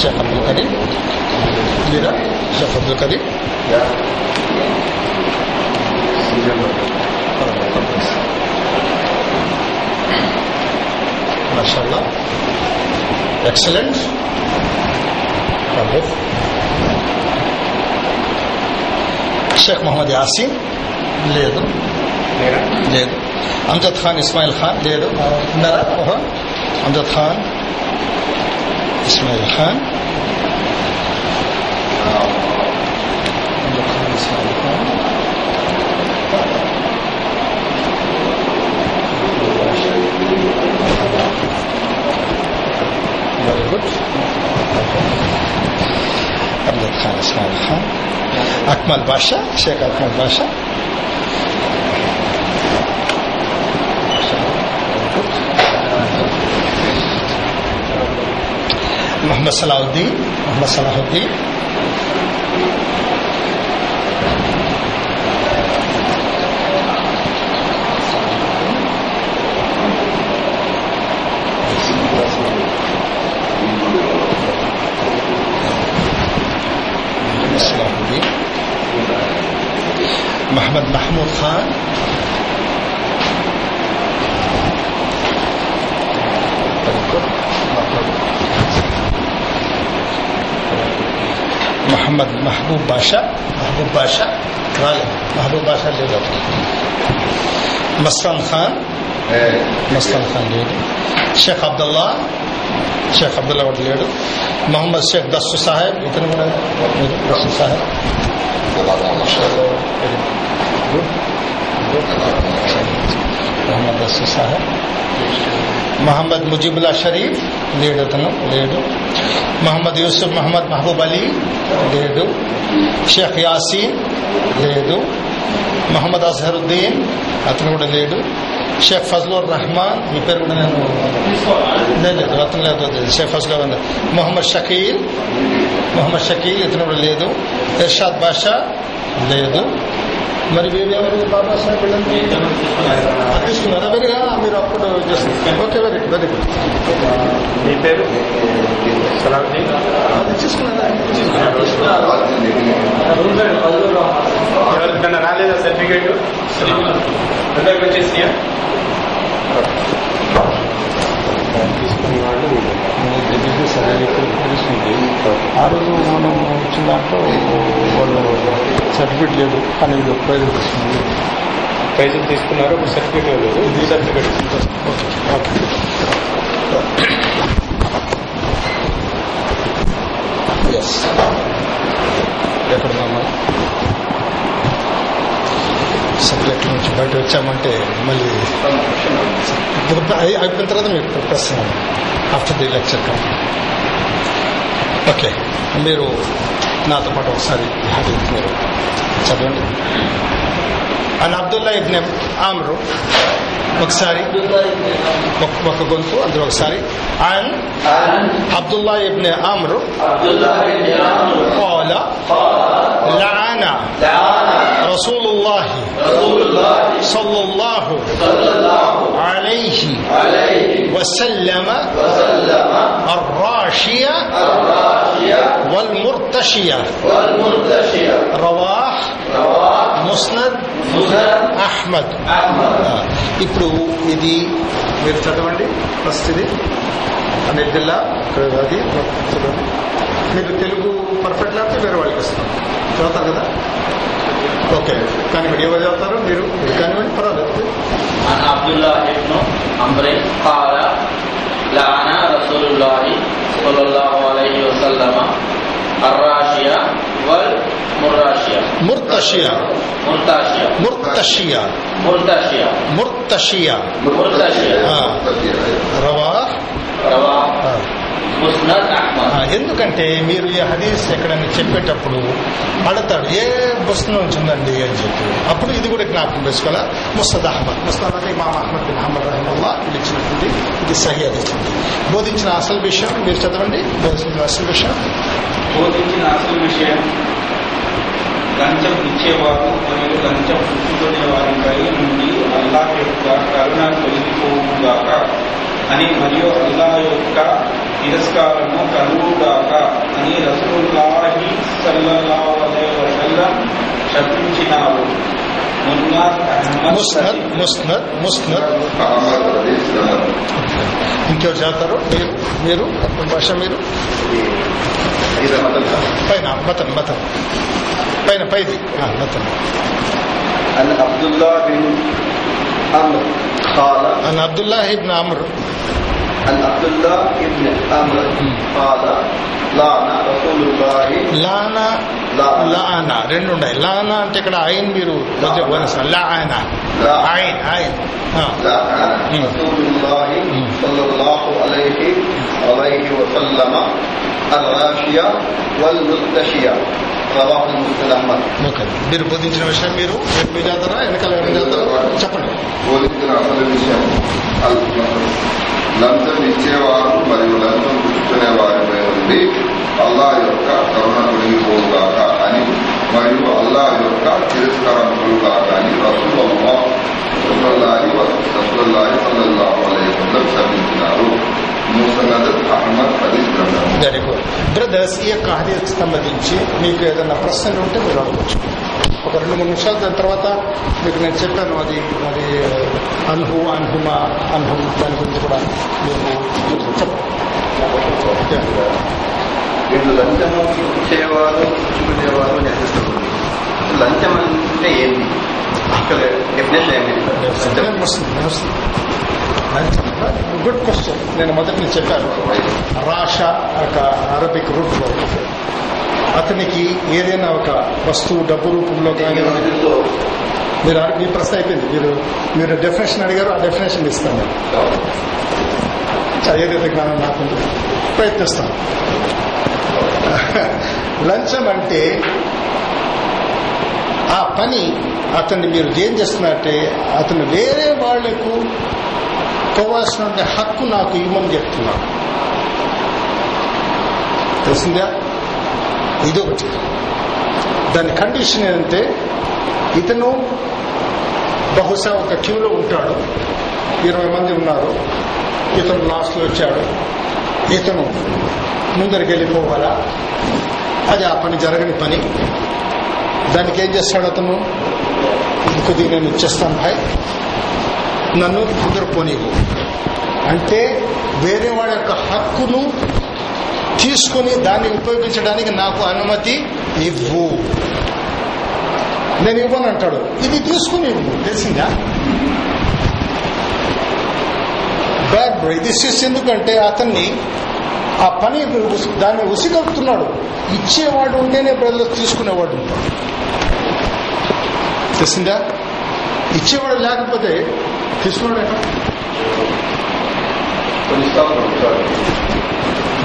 షేక్ అబ్దుల్ కరీం మీరా షేక్ అబ్దుల్ కరీం మాషాల్లా ఎక్సలెంట్ షేక్ మొహమ్మద్ యాసీన్ లేదు లేదు అమ్జద్ ఖాన్ ఇస్మాయిల్ ఖాన్ లేదు ఉన్నారా ఓహో Amjad Khan Ismail Khan Amjad Khan Ismail Khan very good Amjad أكمل باشا شيخ أكمل باشا محمد صلاح الدين محمد صلاح الدين Islam. محمد محمود خان. محمد محبوب باشا. محبوب باشا. غالب محبوب باشا ले लो मसलन खान मसलन खान ले लो शेख अब्दुल्ला محمد شیخ دسو صاحب، اتنے بڑے صاحب۔ محمد دس صاحب۔ محمد مجیب اللہ شریف، لیڈو لیڈو۔ محمد یوسف محمد محبوب علی، لیڈو۔ شیخ یاسین، لیڈو۔ محمد اظہر الدین، اتنے بڑے لیڈو۔ షేక్ ఫజ్లుర్ రహమాన్ ఈ పేరు కూడా నేను లేదు లేదు అతను లేదు లేదు. షేక్ ఫజ్లుర్ ఉంది మొహమ్మద్ షకీల్ మొహమ్మద్ షకీల్ ఇతను కూడా లేదు ఇర్షాద్ బాషా లేదు మరి వీరు ఎవరు? బాబా సాహెబ్ వీళ్ళందరూ? అది తీసుకున్నారా. వెరీ మీరు అప్పుడు చేస్తారు ఓకే వెరీ వెరీ గుడ్ మీ పేరు? తీసుకున్నారా రాలేదా సర్టిఫికేట్ అందరికి తీసుకున్న వాళ్ళు తెలుస్తుంది? ఆ రోజు మనం వచ్చిన దాంట్లో వాళ్ళు సర్టిఫికేట్ లేదు కానీ వీళ్ళు ప్రైజ్ తీసుకున్నారు. పైసలు తీసుకున్నారు ఒక సర్టిఫికేట్ ఇవ్వలేదు ఇది సర్టిఫికేట్ ఎక్కడున్నామా సబ్జెక్ట్ నుంచి బయట వచ్చామంటే మళ్ళీ అయిపోయిన తర్వాత మీకు ప్రశ్న ఆఫ్టర్ ది లెక్చర్ ఓకే మీరు నాతో పాటు ఒకసారి ఈ మీరు చదవండి. عن عبد الله بن عمرو مكساري. مكغنتو عبد الله مكساري. عن عبد الله بن عمرو قال لعن رسول الله صلى الله عليه وسلم الراشية والمرتشية. رواه ముస్నద్ అహ్మద్. ఇప్పుడు ఇది మీరు చదవండి ఫస్ట్ ఇది అనేది జిల్లా అది మీరు తెలుగు పర్ఫెక్ట్ లేకపోతే వేరే వాళ్ళకి ఇస్తాం. చదువుతారు కదా? ఓకే కానీ మీరు ఎవరు చదువుతారు? మీరు కానివ్వండి పర్వాలేదు. అబ్దుల్లా లానా الراشية والمراشية. مرتشية. مرتشية. مرتشية. مرتشية مرتشية مرتشية رواه رواه ఎందుకంటే మీరు ఈ హదీస్ ఎక్కడైనా చెప్పేటప్పుడు అడతాడు ఏ పుస్తకం ఉందండి అని చెప్పి. అప్పుడు ఇది కూడా జ్ఞాపకం చేసుకోవాలా? ముస్తద్ అహ్మద్. ముస్తద్ అంటే ఇమామ్ అహ్మద్ బిన్ అహ్మద్ రహమల్లా ఇచ్చినటువంటి ఇది సహి హదీస్ బోధించిన అసలు విషయం మీరు చదవండి. బోధించిన అసలు విషయం. బోధించిన అసలు విషయం లంచం ఇచ్చేవారు మరియు లంచం పుచ్చుకునే వారిపై నుండి అల్లా యొక్క కరుణ తొలగిపోవుగాక. అని మరియు అల్లాహ్ యొక్క తిరస్కారము కలుగుగాక అని రసూలుల్లాహి సల్లల్లాహు అలైహి వసల్లం శపించినారు ఇంకెవరు చదువుతారు మీరు మీరు భాష మీరు? ఇది మతం పైన మతన్ మతన్. పైన పైది. ఆ, మతన్ عن عبد الله بن عمرو قال అని అబ్దుల్లా ఇబ్న్ అమర్ عن عبد الله بن عمرو قال لعن رسول الله లానా లానా. లానా రెండు ఉన్నాయి లానా అంటే ఇక్కడ ఆయన మీరు లానా లా. ఆయన ఆయన ఆ. لعن مم. رسول الله مم. صلى الله عليه عليه وسلم الراشية والمرتشية ప్రభావం మీరు బోధించిన విషయం మీరు మీ జాతర చెప్పండి. బోధించిన అసలు విషయం లంచం ఇచ్చేవారు మరియు లంచం పుచ్చుకునే వారి నుండి అల్లా యొక్క కరుణ తొలగిపోగాక అని మరియు అల్లా యొక్క తిరస్కారం కాక అని రసూల్ అమ్మ రసూల్లాహి రసూల్లాహి సల్లల్లాహు అలైహి వెరీ గుడ్ బ్రదర్స్ ఈ యొక్క హదీస్ సంబంధించి మీకు ఏదైనా ప్రశ్నలు ఉంటే మీరు అడగవచ్చు ఒక రెండు మూడు నిమిషాలు దాని తర్వాత మీకు నేను చెప్పాను అది అది అన్హు అన్హుమా అన్హుమ్ దాని గురించి కూడా మీకు చెప్పండి. వీళ్ళు లంచము ఇచ్చేవారు పుచ్చుకునేవారు అని అనిపిస్తుంది లంచం అంటే ఏంటి? ఇక్కడ డెఫినేషన్ ఏంటి గుడ్ క్వశ్చన్ నేను మొదటి నుంచి చెప్పాను. రాష ఒక అరబిక్ రూట్లో అతనికి ఏదైనా ఒక వస్తువు డబ్బు రూపంలో కానీ మీరు మీ ప్రశ్న అయిపోయింది. మీరు మీరు డెఫినేషన్ అడిగారు ఆ డెఫినేషన్ ఇస్తాను. ఏదైతే జ్ఞానం నాకు ప్రయత్నిస్తాను. లంచం అంటే ఆ పని అతన్ని మీరు ఏం చేస్తున్నారంటే అతను వేరే వాళ్ళకు పోవాల్సిన హక్కు నాకు ఇవ్వమని చెప్తున్నాను. తెలిసిందా? ఇదొకటి దాని కండిషన్ ఏంటంటే ఇతను బహుశా ఒక క్యూలో ఉంటాడు. ఇరవై మంది ఉన్నారు. ఇతను లాస్ట్లో వచ్చాడు. ఇతను ముందరికి వెళ్ళిపోవాలా? అది ఆ పని జరగని పని. దానికి ఏం చేస్తాడు అతను? కొద్దిగా నేను ఇచ్చేస్తాను భాయ్. నన్ను ముందర అంటే వేరే వాడి యొక్క హక్కును తీసుకొని దాన్ని ఉపయోగించడానికి నాకు అనుమతి ఇవ్వు. నేను ఇవ్వను అంటాడు. ఇది తీసుకుని ఇవ్వు. తెలిసిందా? బ్యాడ్ బ్రైదిస్ ఎందుకంటే అతన్ని ఆ పని ఉసి- దాన్ని ఉసిగలుపుతున్నాడు ఇచ్చేవాడు ఉంటేనే బ్రదర్స్ తీసుకునేవాడు. ఉంటాడు తెలిసిందా? ఇచ్చేవాడు లేకపోతే తీసుకున్నాడు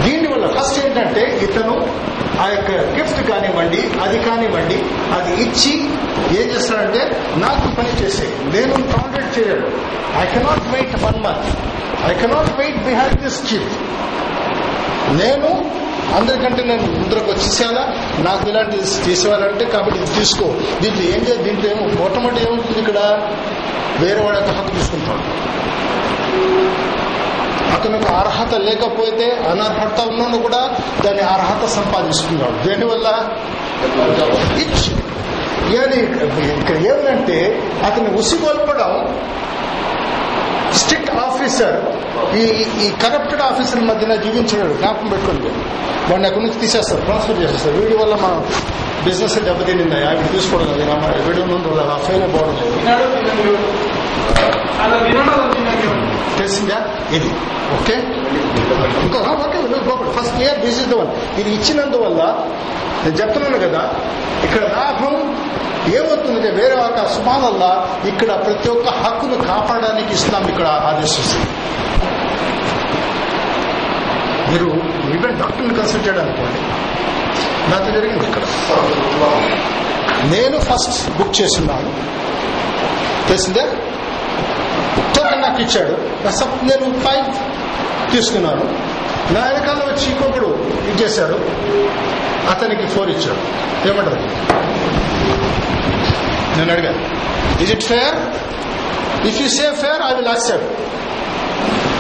దీనివల్ల ఫస్ట్ ఏంటంటే ఇతను ఆ యొక్క గిఫ్ట్ కానివ్వండి అది కానివ్వండి అది ఇచ్చి ఏం చేస్తాడంటే నాకు పని చేసే నేను కాంటాక్ట్ చేయడు I cannot wait one month I cannot wait behind this gift నేను అందరికంటే నేను ముందరకు వచ్చేసేయాలా నాకు ఇలాంటి చేసేవారంటే కాబట్టి ఇది తీసుకో. దీంట్లో ఏం చేయాలి? దీంట్లో ఏమో మొట్టమొదటి ఏమవుతుంది ఇక్కడ? వేరే వాడి యొక్క హక్కు తీసుకుంటాడు. అతనికి అర్హత లేకపోతే అనర్హత ఉన్నను కూడా దాని అర్హత సంపాదిస్తున్నాడు. దేనివల్ల? ఇచ్చి. కానీ ఇక్కడ ఏమంటే అతన్ని ఉసిగొల్పడం స్ట్రిక్ట్ ఆఫీసర్ ఈ ఈ కరప్టెడ్ ఆఫీసర్ మధ్యన జీవించలేడు జ్ఞాపకం పెట్టుకోండి. వాడిని అక్కడి నుంచి తీసేస్తారు ట్రాన్స్ఫర్ చేసేస్తారు. వీడి వల్ల మనం బిజినెస్ దెబ్బతినిందా. ఆవిడ తీసుకోవడం అది నమ్మ వీడియో ముందు ఆ ఫెయిల్ తెలిసిందా ఇది. ఓకే ఇంకా okay first clear this is the one ఇది ఇచ్చినందువల్ల నేను చెప్తున్నాను కదా ఇక్కడ లాభం ఏమవుతుందంటే వేరే ఒక సుమానల్లా ఇక్కడ ప్రతి ఒక్క హక్కును కాపాడడానికి ఇస్లాం ఇక్కడ ఆదేశిస్తుంది. మీరు ఈవెన్ డాక్టర్ని కన్సల్ట్ చేయడానికి నాతో జరిగింది ఇక్కడ. నేను ఫస్ట్ బుక్ చేస్తున్నాను. తెలిసిందే? టోకెన్ నాకు ఇచ్చాడు. నా నేను ఫైవ్ తీసుకున్నాను. నా వెనకాల వచ్చి ఇంకొకడు ఇచ్చేశాడు అతనికి ఫోర్ ఇచ్చాడు. ఏమంటారు? నేను అడిగాను. Is it fair if you say fair I will accept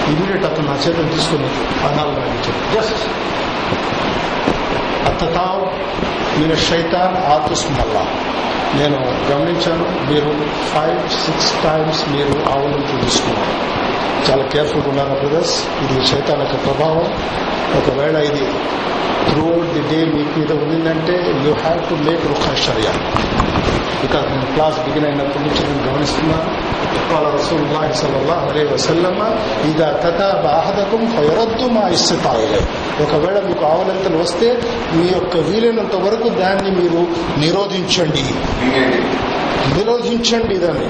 immediate అతను నా చేతులు తీసుకుని ఆ నాలుగు జస్ట్ అత్తతావ్ నేను శైతాన్ ఆతుస్మల్లా. నేను గమనించాను మీరు ఫైవ్ సిక్స్ టైమ్స్ మీరు ఆవులను చూసుకున్నారు చాలా కేర్ఫుల్గా ఉన్నారు బ్రదర్స్ ఇది శైతాన్ యొక్క ప్రభావం. ఒకవేళ ఇది త్రూ ది డే మీకు మీద ఉండిందంటే యూ హ్యావ్ టు మేక్ రుఖాషర్యా ఇక నేను క్లాస్ బిగిన్ అయినప్పటి నుంచి నేను గమనిస్తున్నాను వాళ్ళ రసూలుల్లాహి సల్లల్లాహు అలైహి వసల్లమ ఇదా తతాబ బాహదకం ఫయరద్దు మా ఇస్తతాయిలే ఒకవేళ మీకు ఆవలింతలు వస్తే మీ యొక్క వీలైనంత వరకు దాన్ని మీరు నిరోధించండి. నిరోధించండి దాన్ని.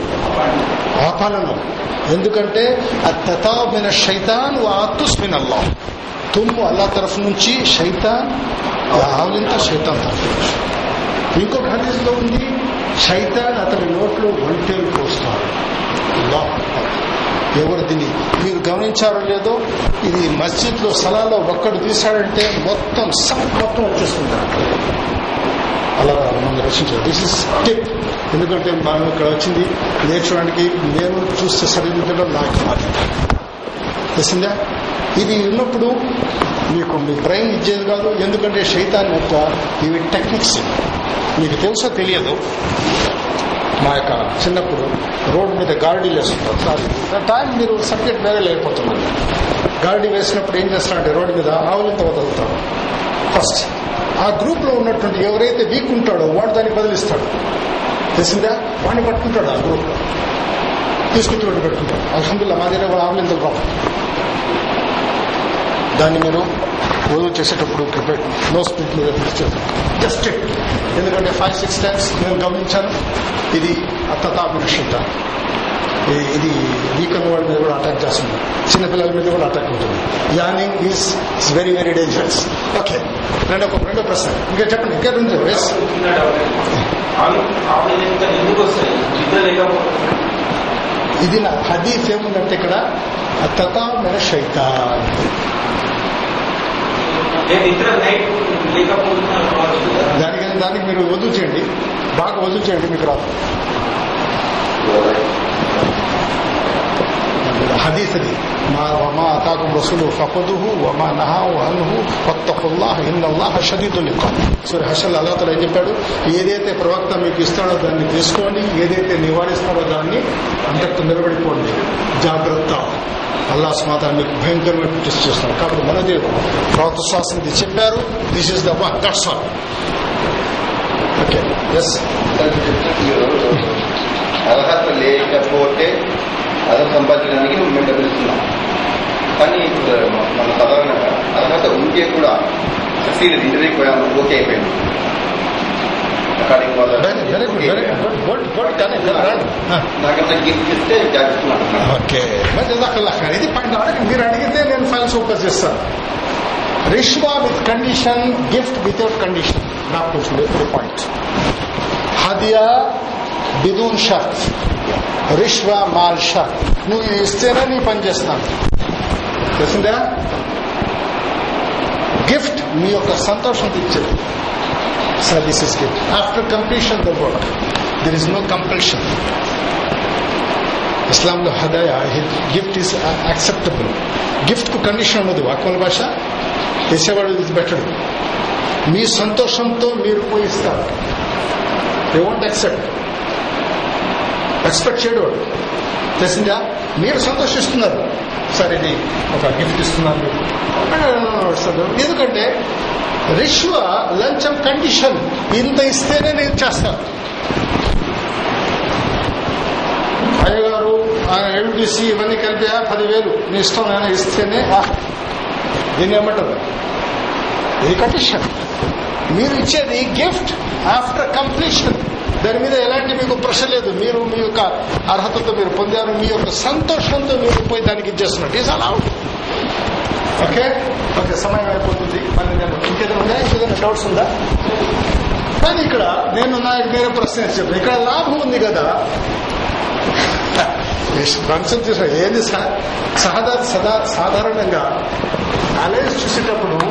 ఆపాలను. ఎందుకంటే అత్తతాబిన శైతాన్ ఆతుస్మిన్ అల్లా తుమ్ము అల్లా తరఫు నుంచి శైతాన్ ఆవలింత శైతాన్. తరఫు నుంచి ఇంకొక హదీస్లో ఉంది శైతాన్ అతని నోట్లో ఒంటేలు పోస్తాడు. అల్లాహ్ ఎవరు మీరు గమనించారో లేదో ఇది మస్జిద్లో ఒక్కడు తీశాడంటే మొత్తం సబ్ మొత్తం వచ్చేస్తుంది అలా మమ్మల్ని రక్షించారు దిస్ ఇస్ టిప్ ఎందుకంటే మనం ఇక్కడ వచ్చింది నేర్చుకోవడానికి నేను చూస్తే సరిదిద్దడం నాకు బాధ్యత. తెలిసిందా? ఇది ఉన్నప్పుడు మీకు మీ బ్రెయిన్ ఇచ్చేది కాదు ఎందుకంటే శైతాన్ యొక్క ఇవి టెక్నిక్స్ మీకు తెలుసో తెలియదు మా యొక్క చిన్నప్పుడు రోడ్డు మీద గార్డీ వేస్తుంటారు సార్ టైం మీరు సబ్జెక్ట్ వేరే లేకపోతున్నారు. గార్డీ వేసినప్పుడు ఏం చేస్తారంటే రోడ్డు మీద ఆవులంత వదులుతాడు ఫస్ట్ ఆ గ్రూప్లో ఉన్నటువంటి ఎవరైతే వీక్ ఉంటాడో వాడు దాన్ని బదిలిస్తాడు. తెలిసిందా? వాడిని పట్టుకుంటాడు ఆ గ్రూప్లో. తీసుకొచ్చి పెట్టుకుంటాడు. అల్హమ్దుల్లా మా దగ్గర కూడా ఆవులింతలు రావు. దాన్ని మీరు వదులు చేసేటప్పుడు నో స్పిట్ మీద జస్ట్ ఎందుకంటే ఫైవ్ సిక్స్ టైమ్స్ నేను గమనించాను. ఇది అత్తతాపిన ఇది వీకన్ వాళ్ళ మీద కూడా అటాక్ చేస్తుంది. చిన్నపిల్లల మీద కూడా అటాక్ ఉంటుంది. Anything is very very dangerous okay రెండో రెండో ప్రశ్న. ఇంకా చెప్పండి. ఇంకా ఉంది వేస్ ఇది నా హదీఫ్ ఏముందంటే ఇక్కడ అత్తతామిన శైతాన్. లేకపోతున్నా దానికి దానికి మీరు వదులు చేయండి. బాగా వదులు చేయండి మీకు రాదు హదీస్ అది మా వమా అతాకం రసూలు ఫఖదుహు వమా నహావు అన్హు ఫత్తఖుల్లాహ్ ఇన్నల్లాహ షదీదుల్ ఇకాబ్ సూర్య హర్షల్ అల్లాతల ఏం చెప్పాడు? ఏదైతే ప్రవక్త మీకు ఇస్తాడో దాన్ని తీసుకోండి ఏదైతే నివారిస్తాడో దాన్ని అంతకు నిలబడిపోండి. జాగ్రత్త. అల్లాహ్ స్మాత మీకు భయంకరమైన టెస్ట్ చేస్తున్నాడు కాబట్టి మనది ప్రవక్త శాస్త్రం ఇది చెప్పారు this is the one that's all okay yes అర్హత లేకపోతే అర్హత సంపాదించడానికి మేము డబ్బులు ఇస్తున్నాం కానీ మన సాధారణంగా అర్హత ఉంటే కూడా సక్సీడ్ ఇంటర్వ్యూకి పోయాము ఓకే అయిపోయింది. ఓకే. ఖైర్ ఇది పాయింట్ అడగండి మీరు అడిగితే నేను ఫైల్స్ ఓపెన్ చేస్తాను. రిష్వా with condition gift without condition నాకు కొంచెం పాయింట్ హదియా బిదూన్ షర్త్ రిష్వా మాల్ నువ్వు ఇస్తేనే నీ పని చేస్తాను. తెలిసిందా? గిఫ్ట్ మీ యొక్క సంతోషం ఇచ్చేది services gift after completion the work there is no compulsion ఇస్లాంలో హదయా గిఫ్ట్ ఈస్ యాక్సెప్టబుల్ గిఫ్ట్కు కండిషన్ ఉండదు అక్వల్ భాష. ఇసేవాడు ఇది బెటర్ మీ సంతోషంతో మీరు పోయిస్తారు దే వాంట్ యాక్సెప్ట్ ఎక్స్పెక్ట్ చేయడు. వాడు తెలిసిందా? మీరు సంతోషిస్తున్నారు. సరే ఇది ఒక గిఫ్ట్ ఇస్తున్నాను మీకు. ఎందుకంటే రిష్వ లంచం కండిషన్ ఇంత ఇస్తేనే నేను చేస్తాను అయ్యగారు ఆయన ఎంబీసీ ఇవన్నీ కలిపి "ఆ, పదివేలు నీ ఇష్టం నేను ఇస్తేనే దీన్ని ఏమంటారు? ఇది కండిషన్ మీరు ఇచ్చేది గిఫ్ట్ ఆఫ్టర్ కంప్లీషన్ దాని మీద ఎలాంటి మీకు ప్రశ్న లేదు. మీరు మీ యొక్క అర్హతతో మీరు పొందారు. మీ యొక్క సంతోషంతో మీరు పోయి దానికి ఇచ్చేస్తున్నట్టు ఈజ్ అలా ఓకే ఓకే సమయం అయిపోతుంది. మళ్ళీ నేను ఇంకేదైనా ఉందా? ఇంకేదైనా డౌట్స్ ఉందా? కానీ ఇక్కడ నేను నాకు వేరే ప్రశ్న చెప్పాను. ఇక్కడ లాభం ఉంది కదా. కన్సెప్ట్ చూసిన ఏది సా- సహదా సదా సాధారణంగా కాలేజ్ చూసేటప్పుడు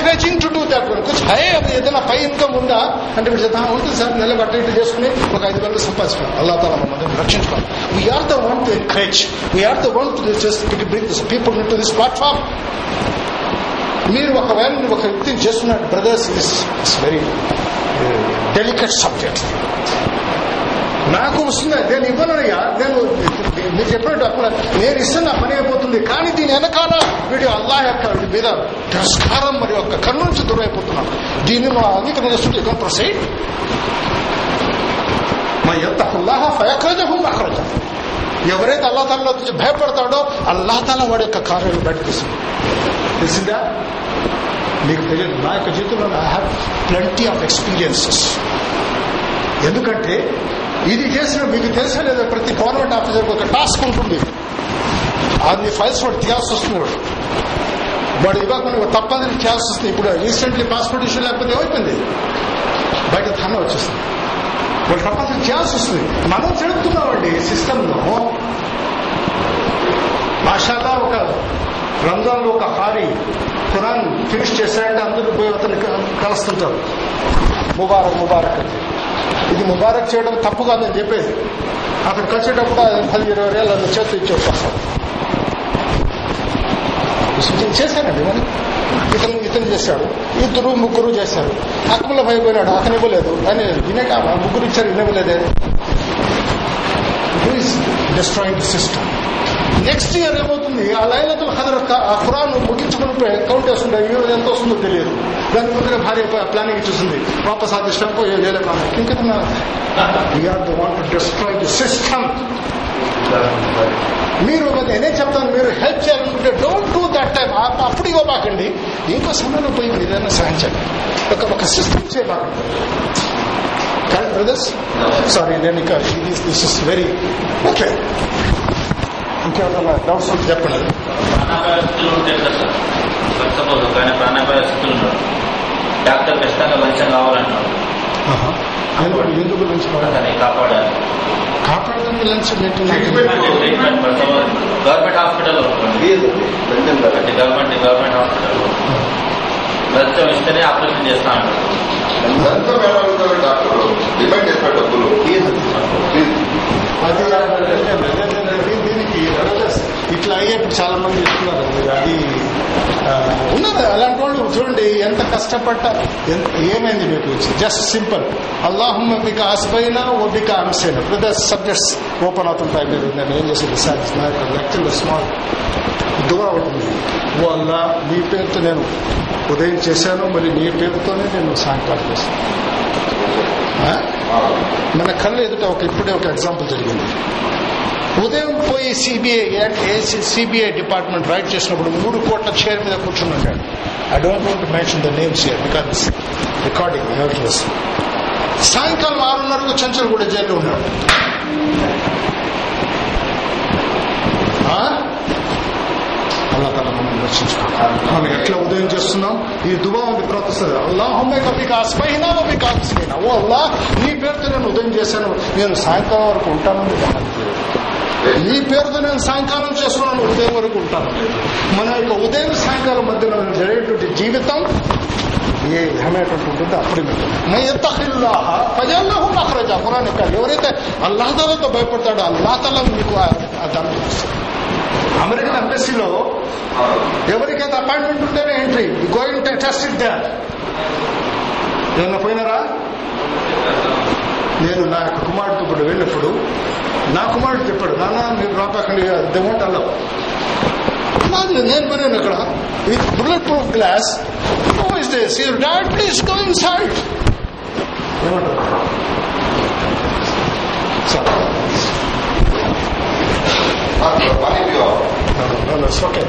ఎంకరేజింగ్ టు డూ దాట్ కొంచెం హై అది ఏదైనా పై ఇన్కమ్ ఉందా? అంటే మీరు చెప్తా ఉంటుంది సార్ నెల బట్ట ఇటు చేసుకుని ఒక ఐదు వేలు సంపాదించుకోవాలి. అల్లా తాలా మమ్మల్ని రక్షించుకోవాలి. We are the one to encourage we are the one to bring this people to this platform మీరు ఒకవేళ ఒక వ్యక్తిని చేస్తున్నారు brothers is very delicate subject నాకు వస్తుంది. నేను ఇవ్వనయ్యా. నేను మీరు చెప్పినట్టు అప్పుడు నేను ఇస్తే పని అయిపోతుంది. కానీ దీని వెనకాల వీడి అల్లా యొక్క వీడి మీద తిరస్కారం మరి యొక్క కన్ను నుంచి దూరం దీన్ని మా అంగీకరణ చేస్తుంటే ఇక ప్రొసైడ్. మా ఎంత అల్లాహ ఫయక్రజహు అక్రజ ఎవరైతే అల్లా తాలా నుంచి భయపడతాడో అల్లా తాలా వాడి యొక్క కార్యాలు బయట తీస్తుంది. తెలిసిందా? మీకు తెలియదు. నా యొక్క జీవితంలో I have plenty of experiences ఎందుకంటే ఇది చేసిన మీకు తెలిసే లేదా? ప్రతి గవర్నమెంట్ ఆఫీసర్కి ఒక టాస్క్ ఉంటుంది. అన్ని ఫైల్స్ వాడు తీయాల్సి వస్తుంది వాడు వాడు ఇవ్వకుండా తప్పదని చేయాల్సి వస్తుంది ఇప్పుడు రీసెంట్లీ పాస్పోర్ట్ ఇష్యూ లేకపోతే ఏమైపోయింది? బయట ధన వచ్చేస్తుంది వాళ్ళు తప్పని చేయాల్సి వస్తుంది. మనం చెడుతున్నామండి సిస్టంలో. మాషాల్లా ఒక రంజాన్ ఒక హారి ఖురాన్ ఫినిష్ చేశాడంటే అందరూ పోయి అతను కలుస్తుంటారు. ముబారక్ ముబారక్ అని. ఇది ముబారక్ చేయడం తప్పు కాదని చెప్పేది. అక్కడ కలిసేటప్పుడు పది ఇరవై వేలు అన్న చేతి ఇచ్చి చేశానండి మరి. ఇతను ఇతను చేశాడు. ఇద్దరు ముగ్గురు చేశారు. అక్మల భయ పోయినాడు అతను ఇవ్వలేదు. అని వినక ముగ్గురు ఇచ్చారు వినవ్వలేదే ఇవ్వలేదే డిస్ట్రాయింగ్ సిస్టమ్ నెక్స్ట్ ఇయర్ ఏమవుతుంది? ఆ లైలతుల ఖదర్ ఆ ఖురాన్ ముగించుకుని కౌంట్ చేసుకుంటే ఈ రోజు ఎంత వస్తుందో తెలియదు. దాని ముందుగా భార్య ప్లానింగ్ చూసింది వాపస్ ఆ దిష్టం పోయి చేయలేక ఇంకెతన we are the want to destroy the system మీరు నేనే చెప్తాను మీరు హెల్ప్ చేయాలనుకుంటే డోంట్ డూ దట్ టైం అప్పుడు ఇవ్వబాకండి. ఇంకో సమయంలో పోయి మీరు ఏదైనా సహాయించండి ఒక ఒక సిస్టమ్ చేయబాకండి. కరెక్ట్ బ్రదర్స్ సారీ నేను ఇక దిస్ ఇస్ వెరీ ఓకే ఇంకేమైనా డౌట్స్ ఉంటే చెప్పండి. ప్రాణాపాయ స్థితులు ఉంటాయి కదా సార్ సపోజ్ ఒక ఆయన ప్రాణాపాయ స్థితులు ఉన్నాడు డాక్టర్ ఖచ్చితంగా లంచం కావాలంటున్నాడు ఆహా. ఎందుకు లంచ్ కాపాడాలి కాపాడదాన్ని లంచ్ గవర్నమెంట్ హాస్పిటల్లో అంటే గవర్నమెంట్ గవర్నమెంట్ హాస్పిటల్లో లంచం ఇస్తేనే ఆపరేషన్ చేస్తా అంటారు లంచం ఎలా డాక్టర్. డిమాండ్ చేసిన డబ్బులు. అది అయ్యే ఇప్పుడు చాలా మంది ఇస్తున్నారు అది ఉన్నారు ఉన్నది అలాంటి వాళ్ళు చూడండి ఎంత కష్టపడ్డ ఎంత- ఏమైంది మీకు జస్ట్ సింపుల్ అల్లాహమ్మ బిక ఆశపైన ఓ బిక అంశైనా బ్రదర్ సబ్జెక్ట్స్ ఓపెన్ అవుతుంటాయి మీరు నేను ఏం చేసేది సార్ నా యొక్క లెక్చర్లో స్మాల్ దువా ఉంటుంది ఓ అల్లా నీ పేరుతో నేను ఉదయం చేశాను మరి నీ పేరుతోనే నేను సాయంకాలం చేశాను. మన కళ్ళు ఎదుట ఒక ఇప్పుడే ఒక ఎగ్జాంపుల్ జరిగింది. ఉదయం పోయి సిబిఐ సిబిఐ డిపార్ట్మెంట్ రైట్ చేసినప్పుడు మూడు కోట్ల చైర్ మీద కూర్చుని ఉంటాడు I don't want mention the names here because recording helpless సాయంకాలం ఆరున్నరకు చంచల్ కూడా జైల్లో ఉన్నాడు. మనం మనం ఎట్లా ఉదయం చేస్తున్నాం? ఈ దువా ఉంది ప్రవర్తిస్తుంది అల్లాహమ్మే కవిక ఓ అల్లా నీ పేరుతో నేను ఉదయం చేశాను. నేను సాయంకాలం వరకు ఉంటానని. నీ పేరుతో నేను సాయంకాలం చేస్తున్నాను ఉదయం వరకు ఉంటాను. మన యొక్క ఉదయం సాయంకాలం మధ్యలో జరిగేటువంటి జీవితం ఏ విధమైనటువంటి ఉంటుందో అప్పుడు మయ్యత్తహిల్లాహ ఫజల్లాహు మఖరజా. ఖురాన్ యొక్క ఎవరైతే అల్లాహ్ భయపడతాడో అల్లాహ్ మీకు ఆ దాన్ని అమెరికన్ ఎంబసీలో ఎవరికైతే అపాయింట్మెంట్ ఉంటేనే ఎంట్రీ గోయింగ్ టెస్ట్ ఇట్ ఏమన్నా పోయినారా? నేను నా యొక్క కుమారుడితో ఇప్పుడు వెళ్ళినప్పుడు నా కుమారుడు చెప్పాడు నాన్న మీరు రాపకండి దెవంట అలా నాది నేను పోయాను అక్కడ with bullet proof glass who is this your dad please go inside ఏమంటారు సరే ఓకే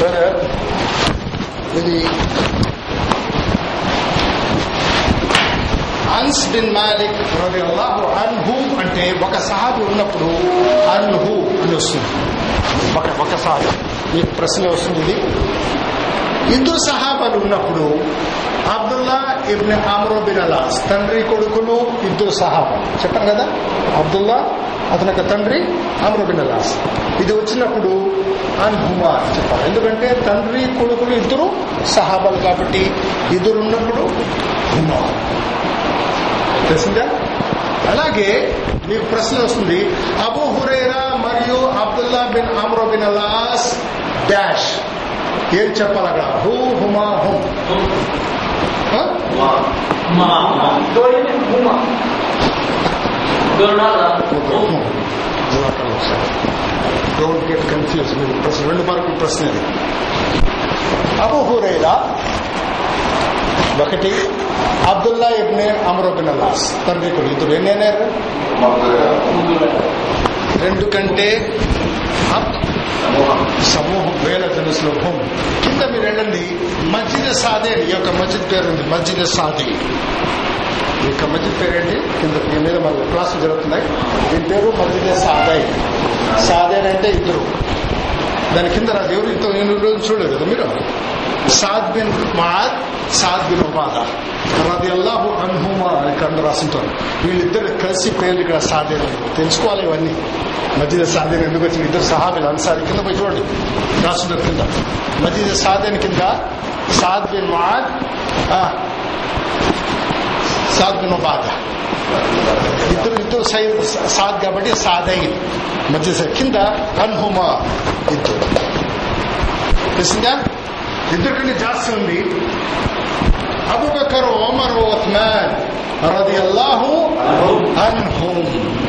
సరే ఇది అన్స్ బిన్ మాలిక్ రలియల్లాహు అన్హు అంటే ఒక సహాబి ఉన్నప్పుడు అర్హు అని వస్తుంది. ఒక ఒక సహాబి ఈ ప్రశ్న వస్తుంది. ఇది ఇద్దరు సహాబాలు ఉన్నప్పుడు Abdullah ibn Amr bin Al As తండ్రి కొడుకులు ఇద్దరు సహాబాలు. చెప్పాను కదా అబ్దుల్లా అతని యొక్క తండ్రి ఆమ్రో బిన్ అలాస్ ఇది వచ్చినప్పుడు అన్హుమా అని చెప్పాలి. ఎందుకంటే తండ్రి కొడుకులు ఇద్దరు సహాబాలు కాబట్టి ఇద్దరు ఉన్నప్పుడు హుమా తెలిసిందా? అలాగే మీకు ప్రశ్న వస్తుంది. అబు హురేరా మరియు అబ్దుల్లా బిన్ అమ్రో బిన్ అల్లాస్ డాష్. ఏం చెప్పాలి అక్కడ? హూ హుమా హుమ్. డోంట్ గెట్ కన్ఫ్యూజ్ మీరు ప్రశ్న. రెండు మార్కులు ప్రశ్న ఇది. Abu Hurairah. ఒకటి. అబ్దుల్లా ఇబ్నే అమర్ బిన్ అల్లాస్. తండ్రి కొడుకు ఇద్దరు ఎన్ని రెండు కంటే సమూహం వేల జనుసులో భూమి. కింద మీరు వెళ్ళండి. మస్జిద్ సాదే ఈ యొక్క మస్జిద్ పేరు ఉంది మస్జిద్ సాది. ఈ యొక్క మస్జిద్ పేరేంటి? కింద దీని మీద మన క్లాసులు జరుగుతున్నాయి. దీని పేరు మస్జిద్ సాదే. సాదే అంటే ఇద్దరు. దాని కింద రాదు ఎవరు ఇంత నేను రోజు చూడలేదు కదా మీరు? Saad bin Muadh Saad bin Ubada రది అల్లాహు అన్హుమా అని రాసుంటారు రాసింటారు. వీళ్ళిద్దరు కలిసి పేర్లు ఇక్కడ సాధేన తెలుసుకోవాలి ఇవన్నీ. మధ్య సాధేన ఎందుకు వచ్చింది? ఇద్దరు సహాబీలు అన్సారి కింద పోయి చూడండి. రాసుంటారు కింద. మధ్య సాధేన కింద Saad bin Muadh Saad bin Ubada. ఇద్దరు ఇద్దరు సై సాద్ కాబట్టి సాదై మధ్య కింద అన్హుమా ఇద్దరు. తెలిసిందా? ఇద్దరికంటే జాస్తి ఉంది. అబుబకర్ ఓమర్ ఉస్మాన్ రది అల్లాహు అన్హుమ్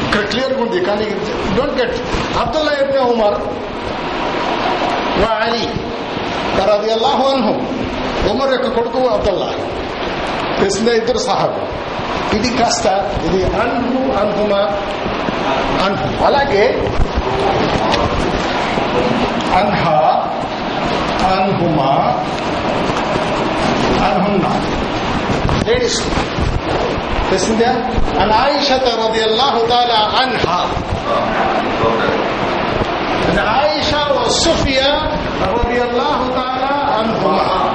ఇక్కడ క్లియర్గా ఉంది కానీ don't get Abdullah ibn Umar Ali రది అల్లాహు అన్హు. ఉమర్ యొక్క కొడుకు అబ్దుల్లా. తెలిసిందే ఇద్దరు సహాబు? ఇది కాస్త ఇది అన్హు అన్హుమా అన్హు. అలాగే అన్హా عنهما عنهن. ليش تسمع عن عائشة رضي الله تعالى عنها. عن عائشة وصفية رضي الله تعالى عنهما.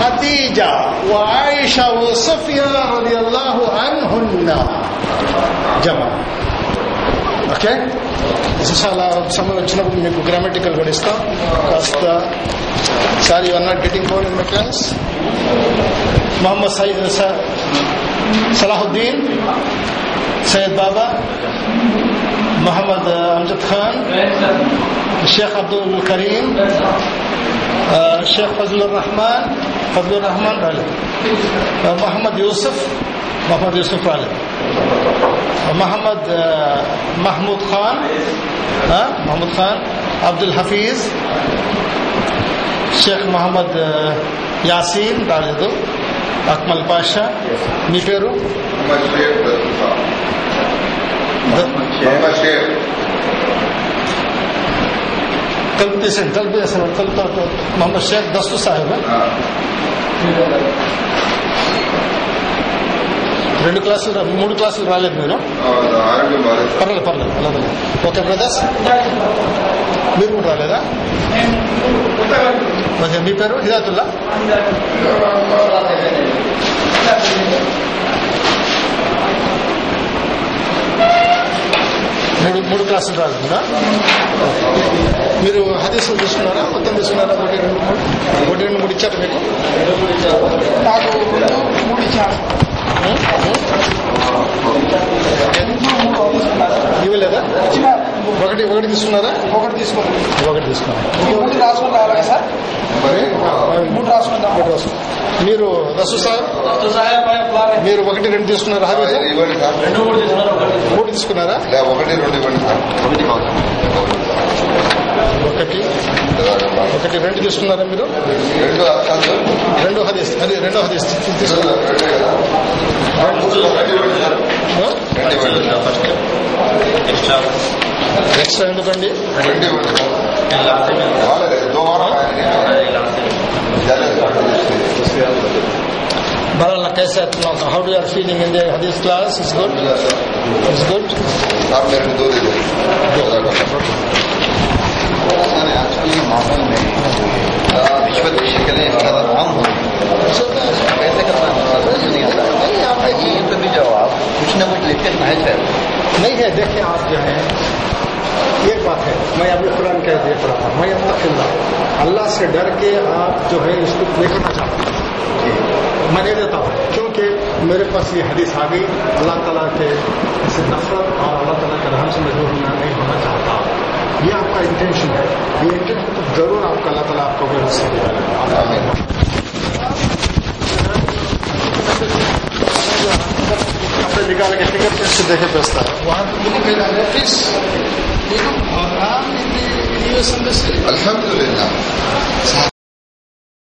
قتيجة وعائشة وصفية رضي الله عنهن. جمع. ఓకే చాలా సమయం వచ్చినప్పుడు మీకు గ్రామటికల్ కూడా ఇస్తాం కాస్త sir you are not getting four in my class Mohammed Saeed Salahuddin Syed Baba Mohammed Amjad Khan Sheikh Abdul Kareem Sheikh Fazlur Rahman Fazlur Rahman రాలేదు మొహమ్మద్ యూసుఫ్ మొహమ్మద్ యూసుఫ్ రాలేదు محمد آه، محمود خان ها محمود خان عبد الحفيظ షేక్ మహమ్మద్ ఆ, యాసీన్ రాలేదు అక్మల్ పాషా మీ పేరు మొహమ్మద్ షేక్ దస్తుతా మొహమ్మద్ షేక్ తలుపు తీసేయండి రెండు క్లాసులు రా- మూడు క్లాసులు రాలేదు బాగాలేదు. పర్లేదు పర్లేదు అలాగే ఓకే బ్రదర్స్ మీరు కూడా రాలేదా? ఓకే మీ పేరు? హిదాతుల్లా? మూడు మూడు క్లాసులు రాలేదా? మీరు హదీసులు తీసుకున్నారా? మొత్తం తీసుకున్నారా? ఒకటి రెండు మూడు? ఒకటి రెండు మూడు ఇచ్చారు మీకు? నాకు మూడు ఇచ్చాను ఇవ్వలేదా? ఒకటి ఒకటి తీసుకున్నారా? ఒకటి తీసుకోండి. ఒకటి తీసుకున్నారా మూడు రాసుకుని రావాలి సార్? మూడు రాసుకుందాం ఒకటి రాసు. మీరు రసు సార్? మీరు ఒకటి రెండు తీసుకున్నారా? ఇవ్వండి. సార్ మూడు తీసుకున్నారా? ఒకటి రెండు ఇవ్వండి సార్. ఒకటి. ఒకటి రెండు తీసుకున్నారా మీరు? రెండు అర్థాలు రెండో హదీస్. అది హదీస్. ఫస్ట్ ఎక్స్ట్రా ఎందుకండి? దో कैसे how do you are feeling in the hadith class? Is good? Is good? سر آج کے ماحول میں رشوت کی شکلیں زیادہ عام ہو کیسے کرنا سمجھ نہیں آتا ہے یہ تو بھی جواب کچھ نہ کچھ لیتے ہیں شاید نہیں ہے دیکھیں آپ جو ہے ایک بات ہے۔ میں ابھی قرآن کہہ دیکھ رہا تھا میں اللہ کھیل رہا اللہ سے ڈر کے آپ جو ہے اس کو دیکھنا چاہتا ہوں جی۔ میں نہیں دیتا ہوں۔ کیونکہ میرے پاس یہ حدیث آ گئی اللہ تعالیٰ کے سے نفرت اور اللہ تعالیٰ کے رحم سے مجبور ہونا نہیں ہونا چاہتا۔ یہ آپ کا انٹینشن ہے. یہ انٹینشن ضرور آپ کا اللہ تعالیٰ آپ کو سے اپنے نکال کے ٹکٹ کیسے دیکھے بیچتا ہے وہاں الحمد للہ